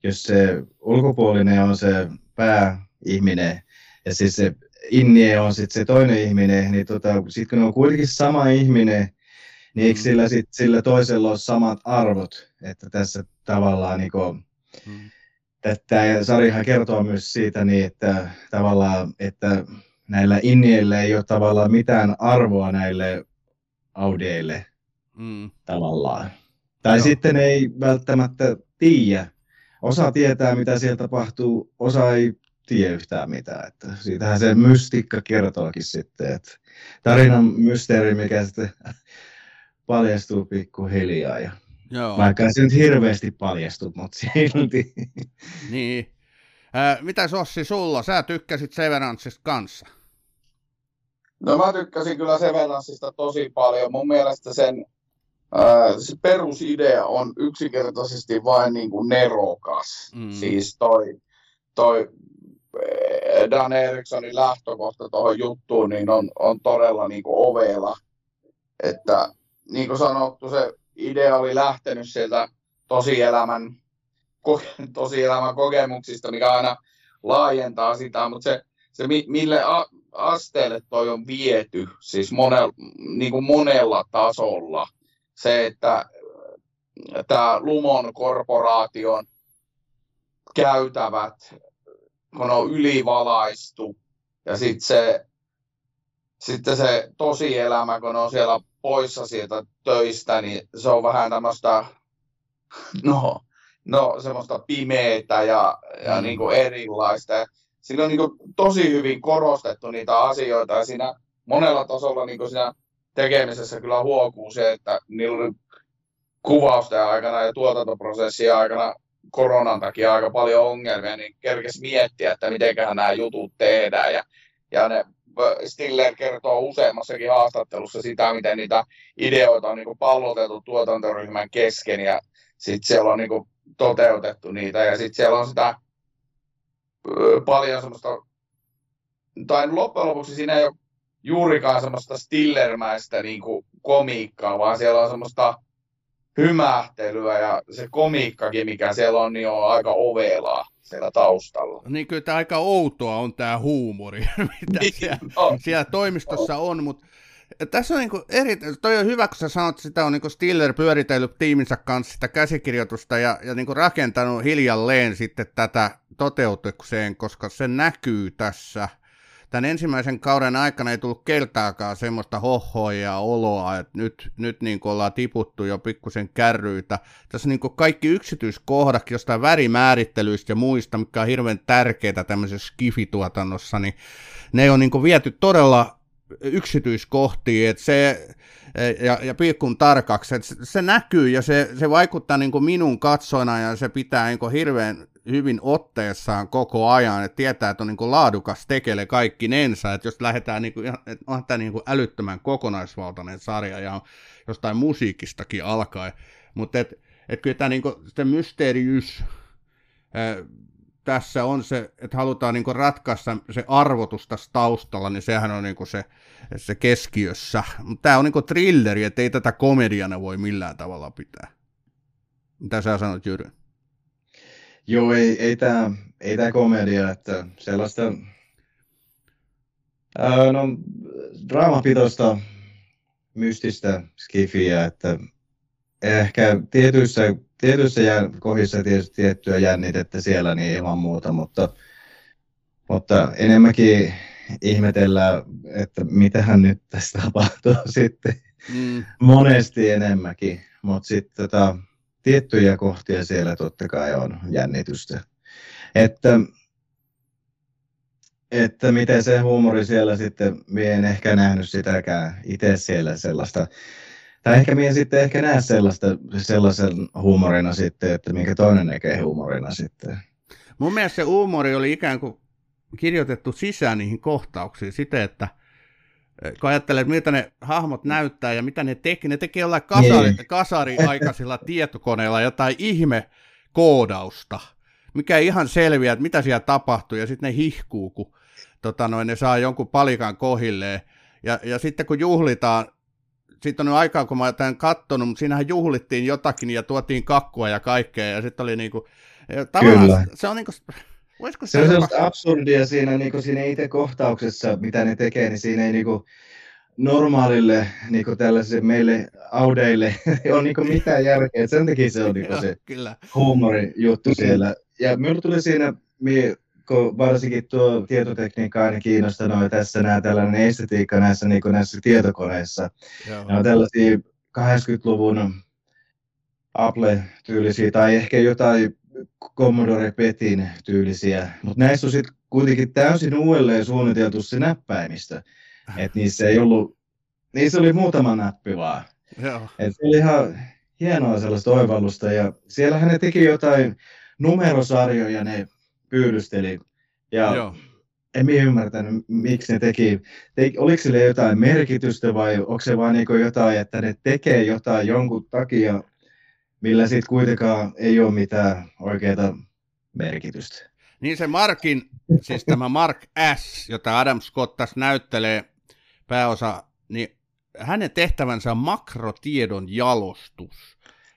S3: jos se ulkopuolinen on se pääihminen ja siis se Innie on sitten se toinen ihminen, niin tota, sitten kun ne on kuitenkin sama ihminen, niin eikö mm. sillä, sit, sillä toisella ole samat arvot, että tässä tavallaan niin kuin, mm. tämä sarjahan kertoo myös siitä, niin että tavallaan, että näillä innieillä ei ole tavallaan mitään arvoa näille audeille mm. tavallaan. Tai Joo. sitten ei välttämättä tiedä. Osa tietää, mitä siellä tapahtuu, osa ei tiedä yhtään mitään. Että siitähän se mystiikka kertookin sitten, että tarinan mysteeri, mikä sitten paljastuu pikkuhiljaa. Ja Joo. Vaikka se nyt hirveästi paljastu, mutta silti.
S2: niin. Äh, mitä Sossi sulla? Sä tykkäsit Severanceista kanssa?
S4: No mä tykkäsin kyllä Severanceista tosi paljon. Mun mielestä sen äh, se perusidea on yksinkertaisesti vain niin kuin nerokas. Mm. Siis toi, toi Dan Erikssonin lähtökohta tuohon juttuun niin on, on todella niin kuin ovela. Että niin kuin sanottu, se idea oli lähtenyt sieltä tosielämän, (laughs) tosielämän kokemuksista, mikä aina laajentaa sitä, mutta se, se mille asteelle toi on viety, siis monella, niin kuin monella tasolla, se, että tämä Lumon korporaation käytävät kun on ylivalaistu. Ja sitten se, sitten se tosielämä, kun on siellä poissa sieltä töistä, niin se on vähän tämmöistä, (laughs) no, no semmoista pimeitä ja, ja mm. niin kuin erilaista. Siinä on niin kuin tosi hyvin korostettu niitä asioita ja siinä monella tasolla niin kuin siinä tekemisessä kyllä huokuu se, että niillä oli kuvausten aikana ja tuotantoprosessin aikana koronan takia aika paljon ongelmia, niin kerkesi miettiä, että mitenköhän nämä jutut tehdään. Ja, ja ne Stiller kertoo useammassakin haastattelussa sitä, miten niitä ideoita on niin palloteltu tuotantoryhmän kesken ja sitten siellä on niin toteutettu niitä. Ja sitten siellä on sitä paljon semmoista, tai loppujen lopuksi siinä ei ole juurikaan semmoista stillermäistä niin kuin komiikkaa, vaan siellä on semmoista hymähtelyä ja se komiikkakin, mikä siellä on, niin on aika ovelaa siellä taustalla.
S2: Niin kyllä tämä aika outoa on tämä huumori, (laughs) mitä
S4: Niin,
S2: siellä,
S4: no.
S2: siellä toimistossa on, mutta tässä on niinku eri, toi on hyvä, kun sä sanot, että sitä on niinku Stiller pyöritellyt tiiminsä kanssa sitä käsikirjoitusta ja, ja niinku rakentanut hiljalleen sitten tätä toteutukseen, koska se näkyy tässä. Tämän ensimmäisen kauden aikana ei tullut keltaakaan semmoista hohoja oloa, että nyt, nyt niin ollaan tiputtu jo pikkusen kärryitä. Tässä niin kaikki yksityiskohdat jostain värimäärittelyistä ja muista, mikä on hirveän tärkeää tämmöisessä skifituotannossa, niin ne on niin viety todella yksityiskohtiin, että se, ja, ja pilkkun tarkaksi, että se, se näkyy ja se, se vaikuttaa niin kuin minun katsojana ja se pitää niin kuin hirveän hyvin otteessaan koko ajan, että tietää, että on niin kuin laadukas tekele kaikki nensa, että jos lähdetään, niin kuin, että onhan tämä niin kuin älyttömän kokonaisvaltainen sarja ja jostain musiikistakin alkaen, mutta et, et kyllä tämä niin kuin, se mysteeriys, tässä on se, että halutaan niin ratkaista se arvotus tässä taustalla, niin sehän on niin se, se keskiössä. Mutta tämä on niin thrilleri, että ei tätä komediana voi millään tavalla pitää. Mitä sä sanot, Jyry?
S3: Joo, ei, ei tämä ei tää komedia, että sellaista ää, no, draamapitoista mystistä skifiä, että ehkä tietyissä tietyissä kohdissa tietysti tiettyä jännitettä siellä niin ilman muuta, mutta, mutta enemmänkin ihmetellään, että mitähän nyt tässä tapahtuu (laughs) sitten. Mm. Monesti enemmänkin, mutta sitten tota, tiettyjä kohtia siellä totta kai on jännitystä. Että, että miten se huumori siellä sitten, minä en ehkä nähnyt sitäkään itse siellä sellaista tai ehkä minä sitten ehkä näe sellaista, sellaisen huumorina sitten, että minkä toinen näkee huumorina sitten.
S2: Mun mielestä se huumori oli ikään kuin kirjoitettu sisään niihin kohtauksiin siten, että eh, kun ajattelee, että miltä ne hahmot näyttää ja mitä ne tekee, ne tekee jollain kasari, niin. kasariaikaisilla tietokoneilla jotain ihme koodausta, mikä ei ihan selviä, että mitä siellä tapahtuu, ja sitten ne hihkuu, kun tota noin, ne saa jonkun palikan kohilleen. Ja, ja sitten kun juhlitaan siitä on aikaa, kun mä oon tämän kattonut, mutta siinähän juhlittiin jotakin ja tuotiin kakkua ja kaikkea, ja sitten oli niinku, tavallaan se on niinku,
S3: voisiko se on sellaista absurdia siinä, niinku siinä itse kohtauksessa, mitä ne tekee, niin siinä ei niinku, normaalille niin tällaisille meille audeille ei (laughs) ole niin mitään järkeä. Sen takia se on niin se kyllä. juttu siellä. Ja minulle tuli siinä, kun varsinkin tuo tietotekniikka aina kiinnostaa tässä nämä tällainen estetiikka näissä, niin näissä tietokoneissa. Joo. Ne on tällaisia 80-luvun Apple-tyylisiä tai ehkä jotain Commodore PETin tyylisiä, mutta näissä on sitten kuitenkin täysin uudelleen suunniteltu se näppäimistö. Että niissä ei ollut, niissä oli muutama näppi vaan. Joo. Et se oli ihan hienoa sellaista oivallusta ja siellähän ne teki jotain numerosarjoja, ne pyydysteli. Ja Joo. en minä ymmärtänyt, miksi ne teki. Te, oliko sille jotain merkitystä vai onko se vain niin jotain, että ne tekee jotain jonkun takia, millä sitten kuitenkaan ei ole mitään oikeaa merkitystä.
S2: Niin se Markin, siis tämä Mark S, jota Adam Scott tässä näyttelee pääosa, niin hänen tehtävänsä on makrotiedon jalostus.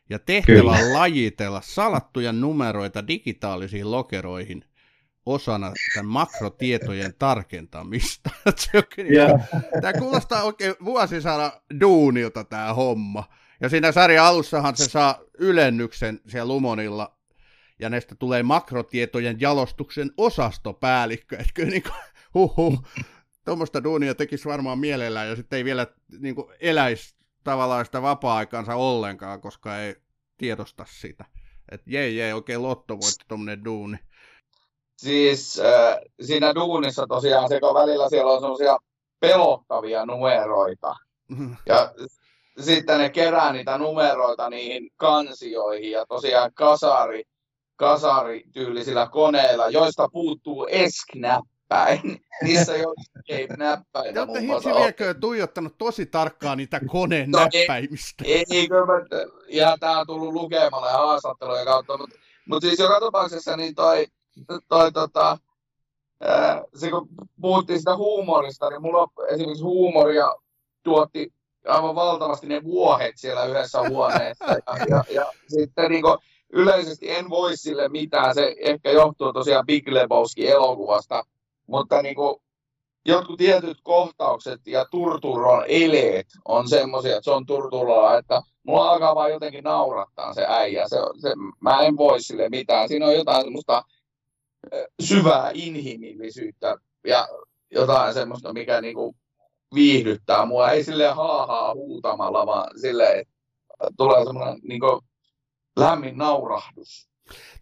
S2: Ja tehtävä on lajitella salattuja numeroita digitaalisiin lokeroihin osana tämän makrotietojen tarkentamista. (laughs) tämä kuulostaa oikein vuosisada duunilta tämä homma. Ja siinä sarjan alussahan se saa ylennyksen siellä Lumonilla, ja näistä tulee makrotietojen jalostuksen osastopäällikkö. Että kyllä niin kuin, huhu, tuommoista duunia tekisi varmaan mielellään, ja sitten ei vielä niin kuin, eläisi tavallaan sitä vapaa-aikansa ollenkaan, koska ei tiedosta sitä. Että jee, jee, oikein lotto voitti tuommoinen duuni.
S4: Siis äh, siinä duunissa tosiaan, se kun välillä siellä on semmoisia pelottavia numeroita. (laughs) Ja sitten ne kerää niitä numeroita niihin kansioihin ja tosiaan kasari, kasarityylisillä koneilla, joista puuttuu esknäppi näppäin. (laughs) Niissä ei ole escape-näppäitä.
S2: Te olette hitsi liekö tuijottanut tosi tarkkaan niitä (laughs) koneen
S4: No,
S2: näppäimistä.
S4: Ei, ei kyllä, mä- ja tää on tullut lukemalla ja haastattelujen kautta, mutta mut siis joka tapauksessa niin toi, toi tota, ää, se kun puhuttiin sitä huumorista, niin mulla esimerkiksi huumoria tuotti aivan valtavasti ne vuohet siellä yhdessä huoneessa. Ja, ja, ja sitten niin kuin, yleisesti en voi sille mitään, se ehkä johtuu tosiaan Big Lebowski-elokuvasta, mutta niin kuin, jotkut tietyt kohtaukset ja Turturron eleet on semmoisia, että se on Turturrolla, että mulla alkaa vaan jotenkin naurattaa se äijä. Se, se, mä en voi sille mitään. Siinä on jotain semmoista syvää inhimillisyyttä ja jotain semmoista, mikä niinku viihdyttää mua. Ei sille haahaa huutamalla, vaan sille tulee semmoinen niinku lämmin naurahdus.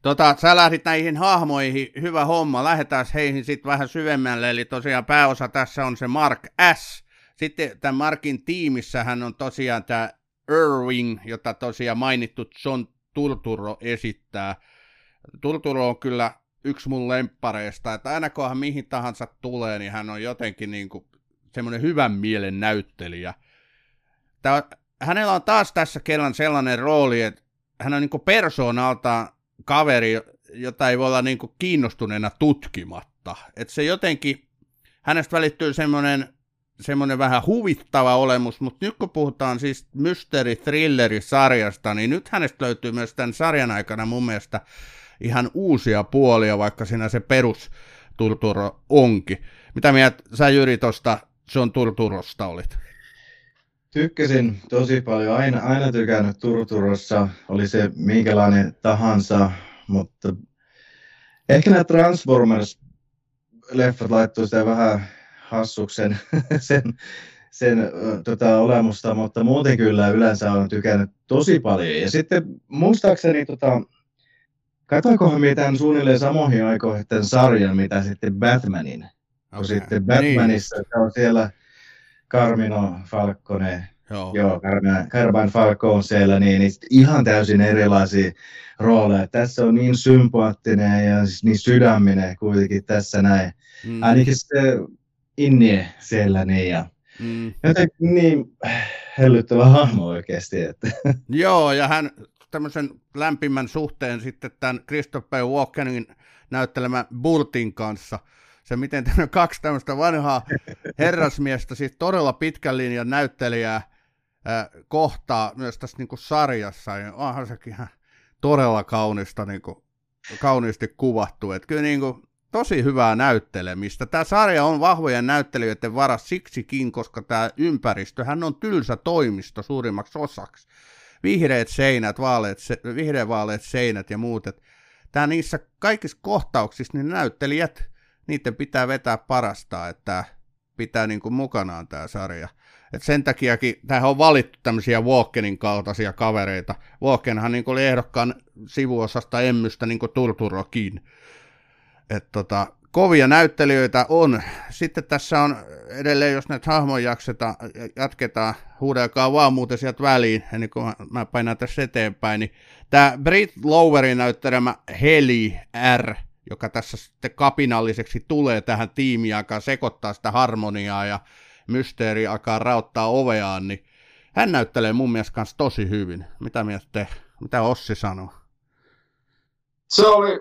S2: Tota, sä lähdit näihin hahmoihin, hyvä homma, lähdetään heihin sitten vähän syvemmälle, eli tosiaan pääosa tässä on se Mark S. Sitten tämän Markin tiimissähän on tosiaan tämä Irving, jota tosiaan mainittu John Turturro esittää. Turturro on kyllä yksi mun lemppareista, että aina kun hän mihin tahansa tulee, niin hän on jotenkin niin kuin semmoinen hyvän mielen näyttelijä. Tää, hänellä on taas tässä kerran sellainen rooli, että hän on niin persoonaltaan kaveri, jota ei voi olla niin kiinnostuneena tutkimatta. Et se jotenkin, hänestä välittyy semmoinen, semmoinen vähän huvittava olemus, mutta nyt kun puhutaan siis mystery thrilleri sarjasta, niin nyt hänestä löytyy myös tämän sarjan aikana mun mielestä ihan uusia puolia, vaikka siinä se perus Turturo onkin. Mitä mieltä sä Jyri tuosta John Turturosta olit?
S3: Tykkäsin tosi paljon, aina, aina tykännyt Turturossa, oli se minkälainen tahansa, mutta ehkä nämä Transformers-leffat laittoi sitä vähän hassuksen (laughs) sen, sen tota, olemusta, mutta muuten kyllä yleensä olen tykännyt tosi paljon. Ja sitten muistaakseni, tota, katoinkohan minä tämän suunnilleen samoihin aikoihin tämän sarjan, mitä sitten Batmanin. Okay. Kun sitten Batmanissa niin. on siellä Carmino Falcone,
S2: Joo.
S3: Joo, Carmine, Falco on siellä, niin, niin ihan täysin erilaisia rooleja. Tässä on niin sympaattinen ja siis niin sydäminen kuitenkin tässä näin.
S2: Mm.
S3: Ainakin se Innie siellä niin ja
S2: Mm.
S3: jotenkin niin hellyttävä hahmo oikeasti. Että.
S2: Joo, ja hän tämmöisen lämpimän suhteen sitten tämän Christopher Walkenin näyttelemä Burtin kanssa. Se, miten tämä kaksi tämmöistä vanhaa herrasmiestä, siis todella pitkän linjan näyttelijää kohtaa myös tässä niin kuin sarjassa. Ja onhan sekin ihan todella kaunista, niin kuin, kauniisti kuvattu. Että kyllä niin kuin, tosi hyvää näyttelemistä. Tämä sarja on vahvojen näyttelijöiden varas siksikin, koska tämä ympäristöhän on tylsä toimisto suurimmaksi osaksi. Vihreät seinät, vaaleat, se, vihreävaaleat seinät ja muut. Tää niissä kaikissa kohtauksissa, niin näyttelijät, niiden pitää vetää parasta, että pitää niin kuin mukanaan tämä sarja. Et sen takiakin tähän on valittu tämmöisiä Walkenin kaltaisia kavereita. Walkenhan niin oli ehdokkaan sivuosasta emmystä niin kuin Turturokin. Et tota, kovia näyttelijöitä on. Sitten tässä on edelleen, jos näitä hahmoja jakseta, jatketaan, huudelkaa vaan muuten sieltä väliin, ennen kuin mä- painan tässä eteenpäin, niin tämä Brit Lowerin näyttelemä Heli R, joka tässä sitten kapinalliseksi tulee tähän tiimiin, alkaa sekoittaa sitä harmoniaa ja mysteeri alkaa rauttaa oveaan, niin hän näyttelee mun mielestä kanssa tosi hyvin. Mitä mieltä te? Mitä Ossi sanoo?
S4: Se oli äh,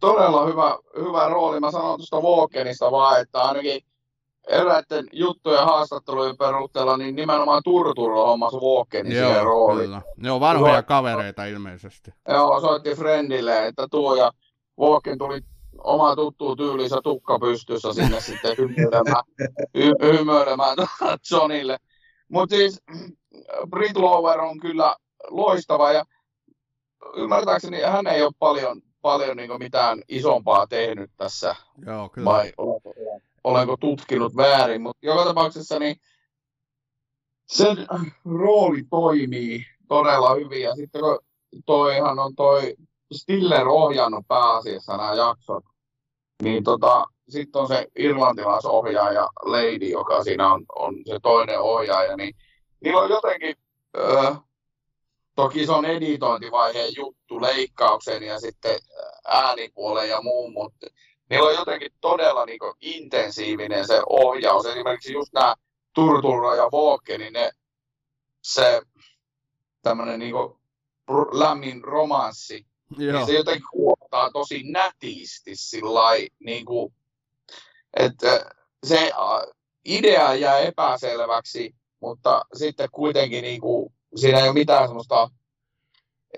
S4: todella hyvä, hyvä rooli. Mä sanon tuosta Walkenista vaan, että ainakin eräiden juttujen haastattelujen perusteella, niin nimenomaan Turturro hommasi Walkenin siihen rooliin.
S2: kyllä. Ne on vanhoja
S4: Joo.
S2: kavereita ilmeisesti.
S4: Joo, soitti Friendille, että tuo ja Walken tuli oma tuttu tyylinsä tukka pystyssä sinne sitten hymyilemään, hy- hymyilemään Johnille. (laughs) Mutta siis Brit Lower on kyllä loistava ja ymmärtääkseni hän ei ole paljon, paljon niin mitään isompaa tehnyt tässä
S2: Joo, kyllä.
S4: vai olenko, olenko tutkinut väärin, mutta joka tapauksessa niin sen rooli toimii todella hyvin ja sitten kun toihan on toi Stiller ohjannut pääasiassa nämä jaksot, niin tota, sitten on se irlantilaisohjaaja Lady, joka siinä on, on se toinen ohjaaja, niin niillä on jotenkin, öö, toki se on editointivaiheen juttu leikkaukseen ja sitten äänipuolen ja muun, mutta niillä on jotenkin todella niin kuin, intensiivinen se ohjaus. Esimerkiksi just nämä Turturro ja Vooke, niin ne, se tämmöinen niin lämmin romanssi, Joo. niin se jotenkin kuottaa tosi nätisti sillä niin kuin, että se idea jää epäselväksi, mutta sitten kuitenkin niin kuin, siinä ei ole mitään semmoista,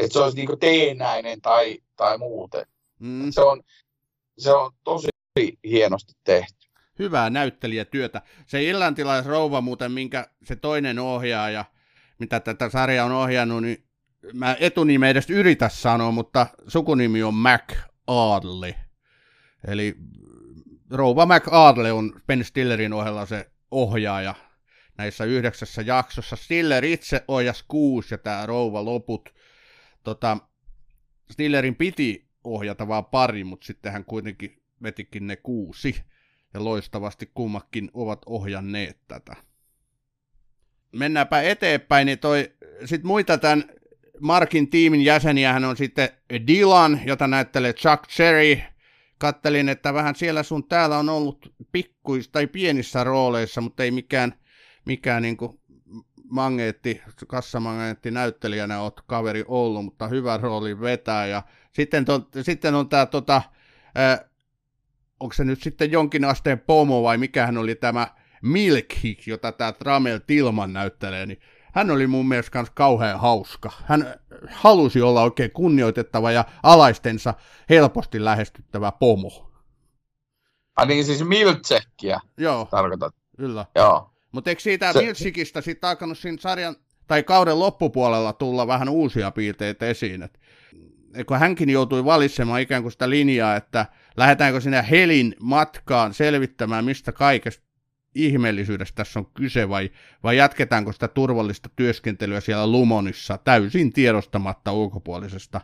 S4: että se olisi niin kuin teennäinen tai, tai muuten. Mm. Se, on, se on tosi hienosti tehty.
S2: Hyvää näyttelijätyötä. Se rouva muuten, minkä se toinen ohjaaja, mitä tätä sarjaa on ohjannut, niin mä etunimi edes yritä sanoa, mutta sukunimi on Mac Adley. Eli Rouva McArdle on Ben Stillerin ohella se ohjaaja näissä yhdeksässä jaksossa. Stiller itse ohjasi kuusi ja tämä Rouva loput. Tota, Stillerin piti ohjata vaan pari, mutta sitten hän kuitenkin vetikin ne kuusi. Ja loistavasti kummakin ovat ohjanneet tätä. Mennäänpä eteenpäin, niin toi, sit muita tämän Markin tiimin jäseniä hän on sitten Dylan, jota näyttelee Chuck Cherry, kattelin, että vähän siellä sun täällä on ollut pikkuis tai pienissä rooleissa, mutta ei mikään, mikään niin kuin mangeetti, kassamagneetti näyttelijänä oot kaveri ollut, mutta hyvä rooli vetää. Ja sitten, to, sitten on tämä, tota, onko se nyt sitten jonkin asteen pomo vai mikähän oli tämä Milkhi, jota tämä Tramel Tilman näyttelee, niin hän oli mun mielestä myös kauhean hauska. Hän halusi olla oikein kunnioitettava ja alaistensa helposti lähestyttävä pomo.
S4: Ah niin siis Miltsekkiä
S2: Joo.
S4: tarkoitat?
S2: Kyllä.
S4: Joo.
S2: Mutta eikö siitä Se... Miltsikistä sitten alkanut siinä sarjan tai kauden loppupuolella tulla vähän uusia piirteitä esiin? Et, kun hänkin joutui valitsemaan ikään kuin sitä linjaa, että lähdetäänkö sinne Helin matkaan selvittämään, mistä kaikesta ihmeellisyydestä tässä on kyse vai, vai jatketaanko sitä turvallista työskentelyä siellä Lumonissa täysin tiedostamatta ulkopuolisesta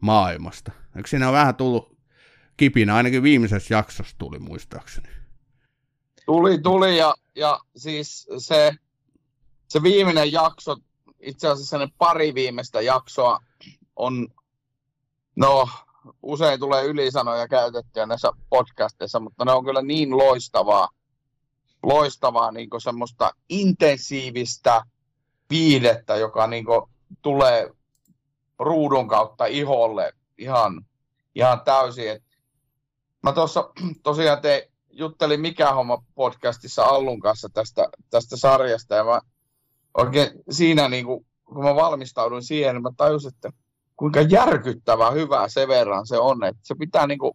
S2: maailmasta. Eikö siinä on vähän tullut kipinä, ainakin viimeisessä jaksossa tuli muistaakseni.
S4: Tuli, tuli ja, ja siis se, se viimeinen jakso, itse asiassa ne pari viimeistä jaksoa on, no usein tulee ylisanoja käytettyä näissä podcasteissa, mutta ne on kyllä niin loistavaa, loistavaa niin semmoista intensiivistä viidettä, joka niin tulee ruudun kautta iholle ihan, ihan täysin. Et mä tuossa (clears throat) tosiaan te juttelin Mikä homma podcastissa Allun kanssa tästä, tästä sarjasta ja mä oikein siinä niin kuin, kun mä valmistauduin siihen, niin mä tajusin, että kuinka järkyttävä hyvä se verran se on, että se pitää niin kuin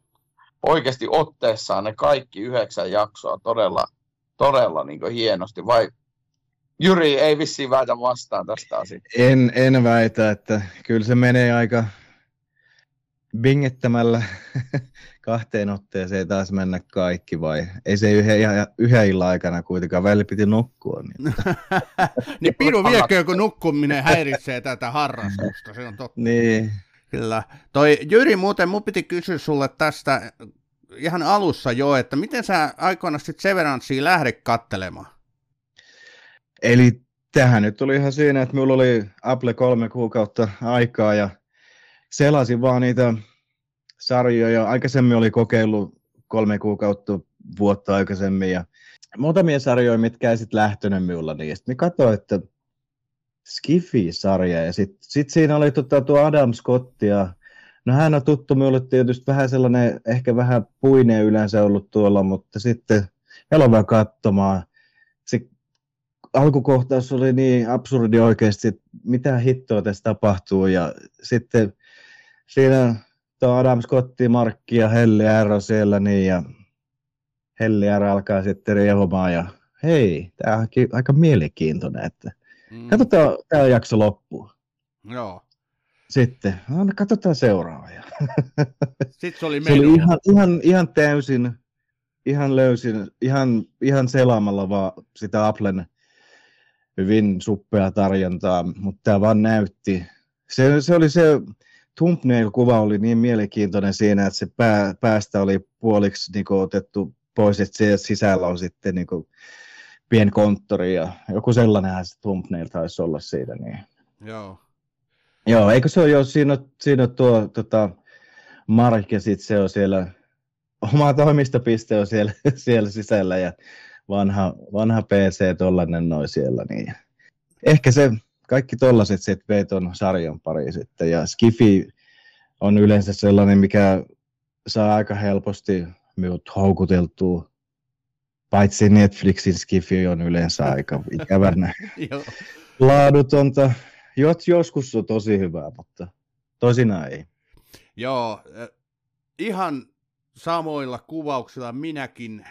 S4: oikeasti otteessaan ne kaikki yhdeksän jaksoa todella, todella niin hienosti, vai Jyri ei vissiin väitä vastaan tästä asiasta.
S3: En, en väitä, että kyllä se menee aika bingettämällä (laughs) kahteen otteeseen taas mennä kaikki, vai ei se yhden, yhden illan aikana kuitenkaan välillä piti nukkua. Niin, (laughs)
S2: niin piru viekö, kun nukkuminen häiritsee tätä harrastusta, se on totta.
S3: Niin.
S2: Kyllä. Toi Jyri, muuten mun piti kysyä sulle tästä, ihan alussa jo, että miten sä aikoina sitten Severanssiin lähdet kattelemaan?
S3: Eli tähän nyt tuli ihan siinä, että minulla oli Apple kolme kuukautta aikaa ja selasin vaan niitä sarjoja. Aikaisemmin oli kokeillut kolme kuukautta vuotta aikaisemmin ja muutamia sarjoja, mitkä ei sitten lähtenyt minulla niistä. Niin katsoin, että Skifi-sarja ja sitten sit siinä oli tota, tuo Adam Scott ja No hän on tuttu minulle tietysti vähän sellainen, ehkä vähän puine yleensä ollut tuolla, mutta sitten elokuva katsomaan. Se alkukohtaus oli niin absurdi oikeasti, että mitä hittoa tässä tapahtuu. Ja sitten siinä tuo Adam Scotti, Markki ja Helli R on siellä niin, ja Helli R alkaa sitten riehumaan ja hei, tämä on aika mielenkiintoinen, että mm. katsotaan tämä jakso loppuun.
S2: Joo.
S3: Sitten, no, katsotaan seuraavaa. (laughs)
S2: Sitten se oli,
S3: se oli ihan, ihan, ihan täysin, ihan löysin, ihan, ihan selaamalla vaan sitä Applen hyvin suppea tarjontaa, mutta tämä vaan näytti. Se, se oli se, thumbnail-kuva oli niin mielenkiintoinen siinä, että se pää, päästä oli puoliksi niin otettu pois, että se sisällä on sitten niin kuin, pien konttori ja joku sellainenhan se thumbnail taisi olla siitä. Niin.
S2: Joo.
S3: Joo, eikö se ole jo siinä, siinä tuo tota, Mark ja sitten se on siellä oma toimistopiste on siellä, (laughs) siellä sisällä ja vanha, vanha PC tollanen noin siellä. Niin. Ehkä se kaikki tollaset sitten vei ton sarjan pari sitten. Ja Skifi on yleensä sellainen, mikä saa aika helposti minut houkuteltua. Paitsi Netflixin Skifi on yleensä aika ikävänä (laughs) laadutonta. Jot, joskus on tosi hyvää, mutta toisinaan ei.
S2: Joo, ihan samoilla kuvauksilla minäkin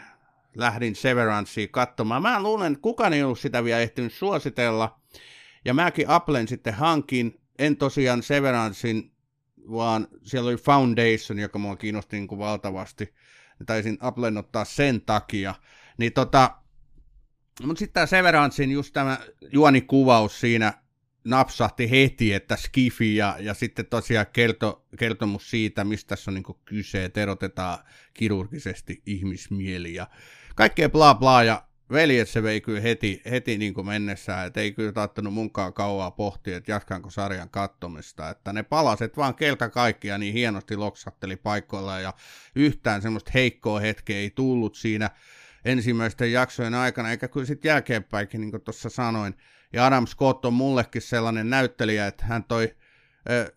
S2: lähdin Severancea katsomaan. Mä luulen, että kukaan ei ollut sitä vielä ehtinyt suositella. Ja mäkin Applen sitten hankin, en tosiaan Severancein, vaan siellä oli Foundation, joka mua kiinnosti niin kuin valtavasti. Taisin Applen ottaa sen takia. Niin tota, mutta sitten tämä Severancein just tämä juonikuvaus siinä napsahti heti, että skifi ja, ja sitten tosiaan kerto, kertomus siitä, mistä tässä on niin kyse, että erotetaan kirurgisesti ihmismieli ja kaikkea bla bla ja veljet se vei kyllä heti, heti niin kuin mennessään, että ei kyllä taattanut munkaan kauaa pohtia, että jatkanko sarjan kattomista, että ne palaset vaan kelta kaikkia niin hienosti loksatteli paikoilla ja yhtään semmoista heikkoa hetkeä ei tullut siinä ensimmäisten jaksojen aikana, eikä kyllä sitten jälkeenpäinkin, niin kuin tuossa sanoin, ja Adam Scott on mullekin sellainen näyttelijä, että hän toi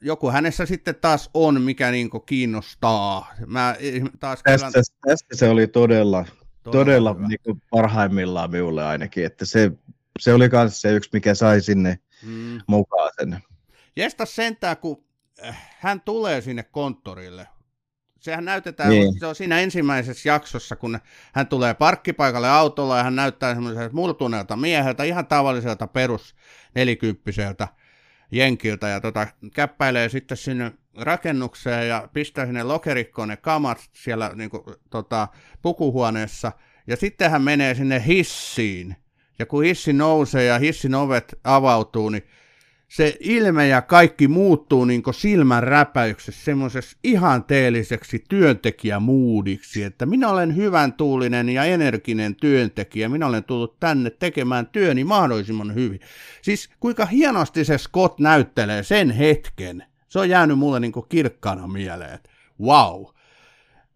S2: joku hänessä sitten taas on, mikä niinku kiinnostaa. Mä taas
S3: tästä, kyllä... tästä se oli todella, todella, todella niinku parhaimmillaan minulle ainakin, että se, se oli myös se yksi, mikä sai sinne mm. mukaan sen.
S2: Jesta sentään, kun äh, hän tulee sinne konttorille, sehän näytetään, niin. se on siinä ensimmäisessä jaksossa, kun hän tulee parkkipaikalle autolla ja hän näyttää semmoiselta murtuneelta mieheltä, ihan tavalliselta perus nelikymppiseltä jenkiltä ja tota, käppäilee sitten sinne rakennukseen ja pistää sinne lokerikkoon ne kamat siellä niin kuin, tota, pukuhuoneessa ja sitten hän menee sinne hissiin ja kun hissi nousee ja hissin ovet avautuu, niin se ilme ja kaikki muuttuu niin silmän räpäyksessä semmoisessa ihanteelliseksi työntekijämuudiksi, että minä olen hyvän tuulinen ja energinen työntekijä, minä olen tullut tänne tekemään työni mahdollisimman hyvin. Siis kuinka hienosti se Scott näyttelee sen hetken, se on jäänyt mulle niin kirkkana mieleen, wow.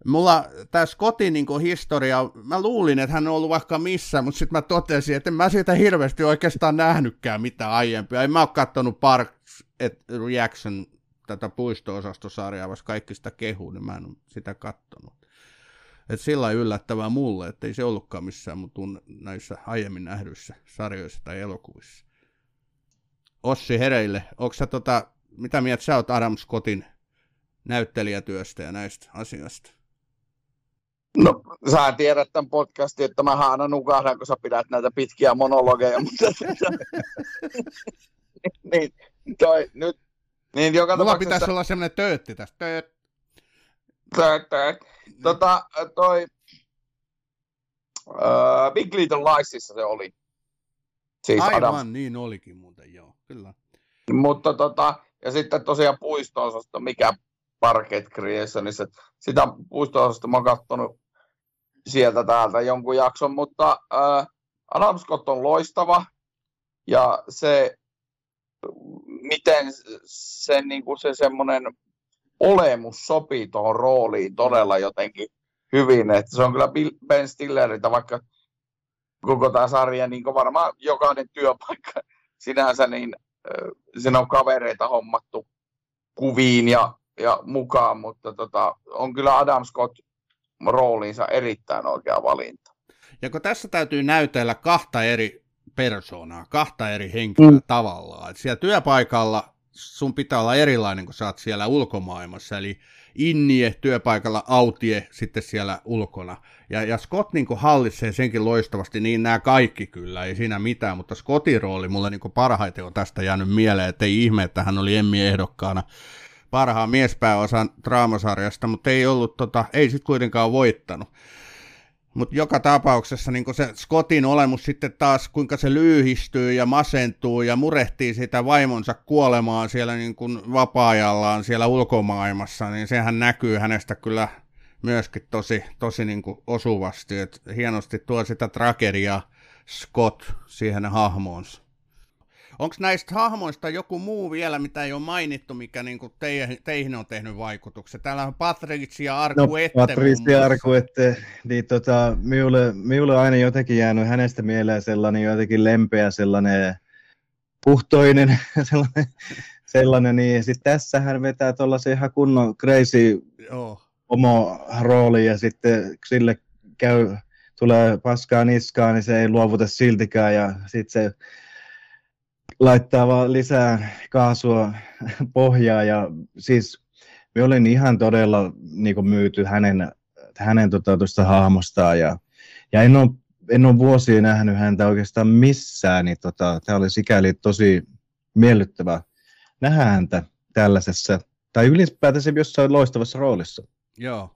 S2: Mulla tässä kotin niin historia, mä luulin, että hän on ollut vaikka missä, mutta sitten mä totesin, että en mä siitä hirveästi oikeastaan nähnytkään mitään aiempia. En mä ole katsonut Parks et Reaction tätä puisto-osastosarjaa, vaikka kaikki sitä kehuu, niin mä en ole sitä kattonut. Et sillä yllättävää mulle, että ei se ollutkaan missään mun näissä aiemmin nähdyissä sarjoissa tai elokuvissa. Ossi Hereille, onko tota, mitä mieltä sä oot Adam Scottin näyttelijätyöstä ja näistä asioista?
S4: No, sä tiedät tämän podcastin, että mä aina nukahdan, kun sä pidät näitä pitkiä monologeja, mutta (laughs) niin, toi, nyt, niin joka
S2: Mulla pitäisi olla semmoinen töötti tästä. Tööt.
S4: Tööt, tööt. Tota, toi, uh, Big Little Liesissa se oli.
S2: Siis Aivan, Adam. niin olikin muuten, joo, kyllä.
S4: Mutta tota, ja sitten tosiaan puisto mikä Parket Creationissa. Sitä puisto mä oon katsonut sieltä täältä jonkun jakson, mutta äh, Adam Scott on loistava ja se, miten se, niin kuin se semmoinen olemus sopii tuohon rooliin todella jotenkin hyvin, että se on kyllä Ben Stilleriltä, vaikka koko tämä sarja, niin varmaan jokainen työpaikka (laughs) sinänsä, niin äh, siinä on kavereita hommattu kuviin ja, ja mukaan, mutta tota, on kyllä Adam Scott rooliinsa erittäin oikea valinta.
S2: Ja kun tässä täytyy näytellä kahta eri persoonaa, kahta eri henkilöä mm. tavallaan. Et siellä työpaikalla sun pitää olla erilainen, kun sä oot siellä ulkomaailmassa, eli innie työpaikalla, autie sitten siellä ulkona. Ja, ja Scott niin hallitsee senkin loistavasti, niin nämä kaikki kyllä, ei siinä mitään, mutta Scottin rooli mulle niin parhaiten on tästä jäänyt mieleen, että ei ihme, että hän oli Emmy-ehdokkaana parhaan miespääosan draamasarjasta, mutta ei ollut, tota, ei sitten kuitenkaan voittanut. Mutta joka tapauksessa niin se Scottin olemus sitten taas, kuinka se lyyhistyy ja masentuu ja murehtii sitä vaimonsa kuolemaan siellä niin kuin vapaa-ajallaan siellä ulkomaailmassa, niin sehän näkyy hänestä kyllä myöskin tosi, tosi niin kuin osuvasti. Et hienosti tuo sitä tragediaa Scott siihen hahmoonsa. Onko näistä hahmoista joku muu vielä, mitä ei ole mainittu, mikä niinku teihin, teihin on tehnyt vaikutuksen? Täällä on Patricia ja Arkuette.
S3: No, Patricia Arkuette, niin tota, minulle, minulle on aina jotenkin jäänyt hänestä mieleen sellainen jotenkin lempeä, sellainen puhtoinen, (laughs) sellainen, sellainen niin sitten tässä hän vetää tuollaisen ihan kunnon crazy
S2: Joo.
S3: omo rooli ja sitten sille käy, tulee paskaa niskaan, niin se ei luovuta siltikään ja sitten se laittaa vaan lisää kaasua pohjaa ja siis me olin ihan todella niin kuin myyty hänen, hänen tota, tuosta hahmostaan ja, ja en ole, en ole vuosia nähnyt häntä oikeastaan missään, niin tota, tämä oli sikäli tosi miellyttävä nähdä häntä tällaisessa, tai ylipäätänsä jossain loistavassa roolissa.
S2: Joo.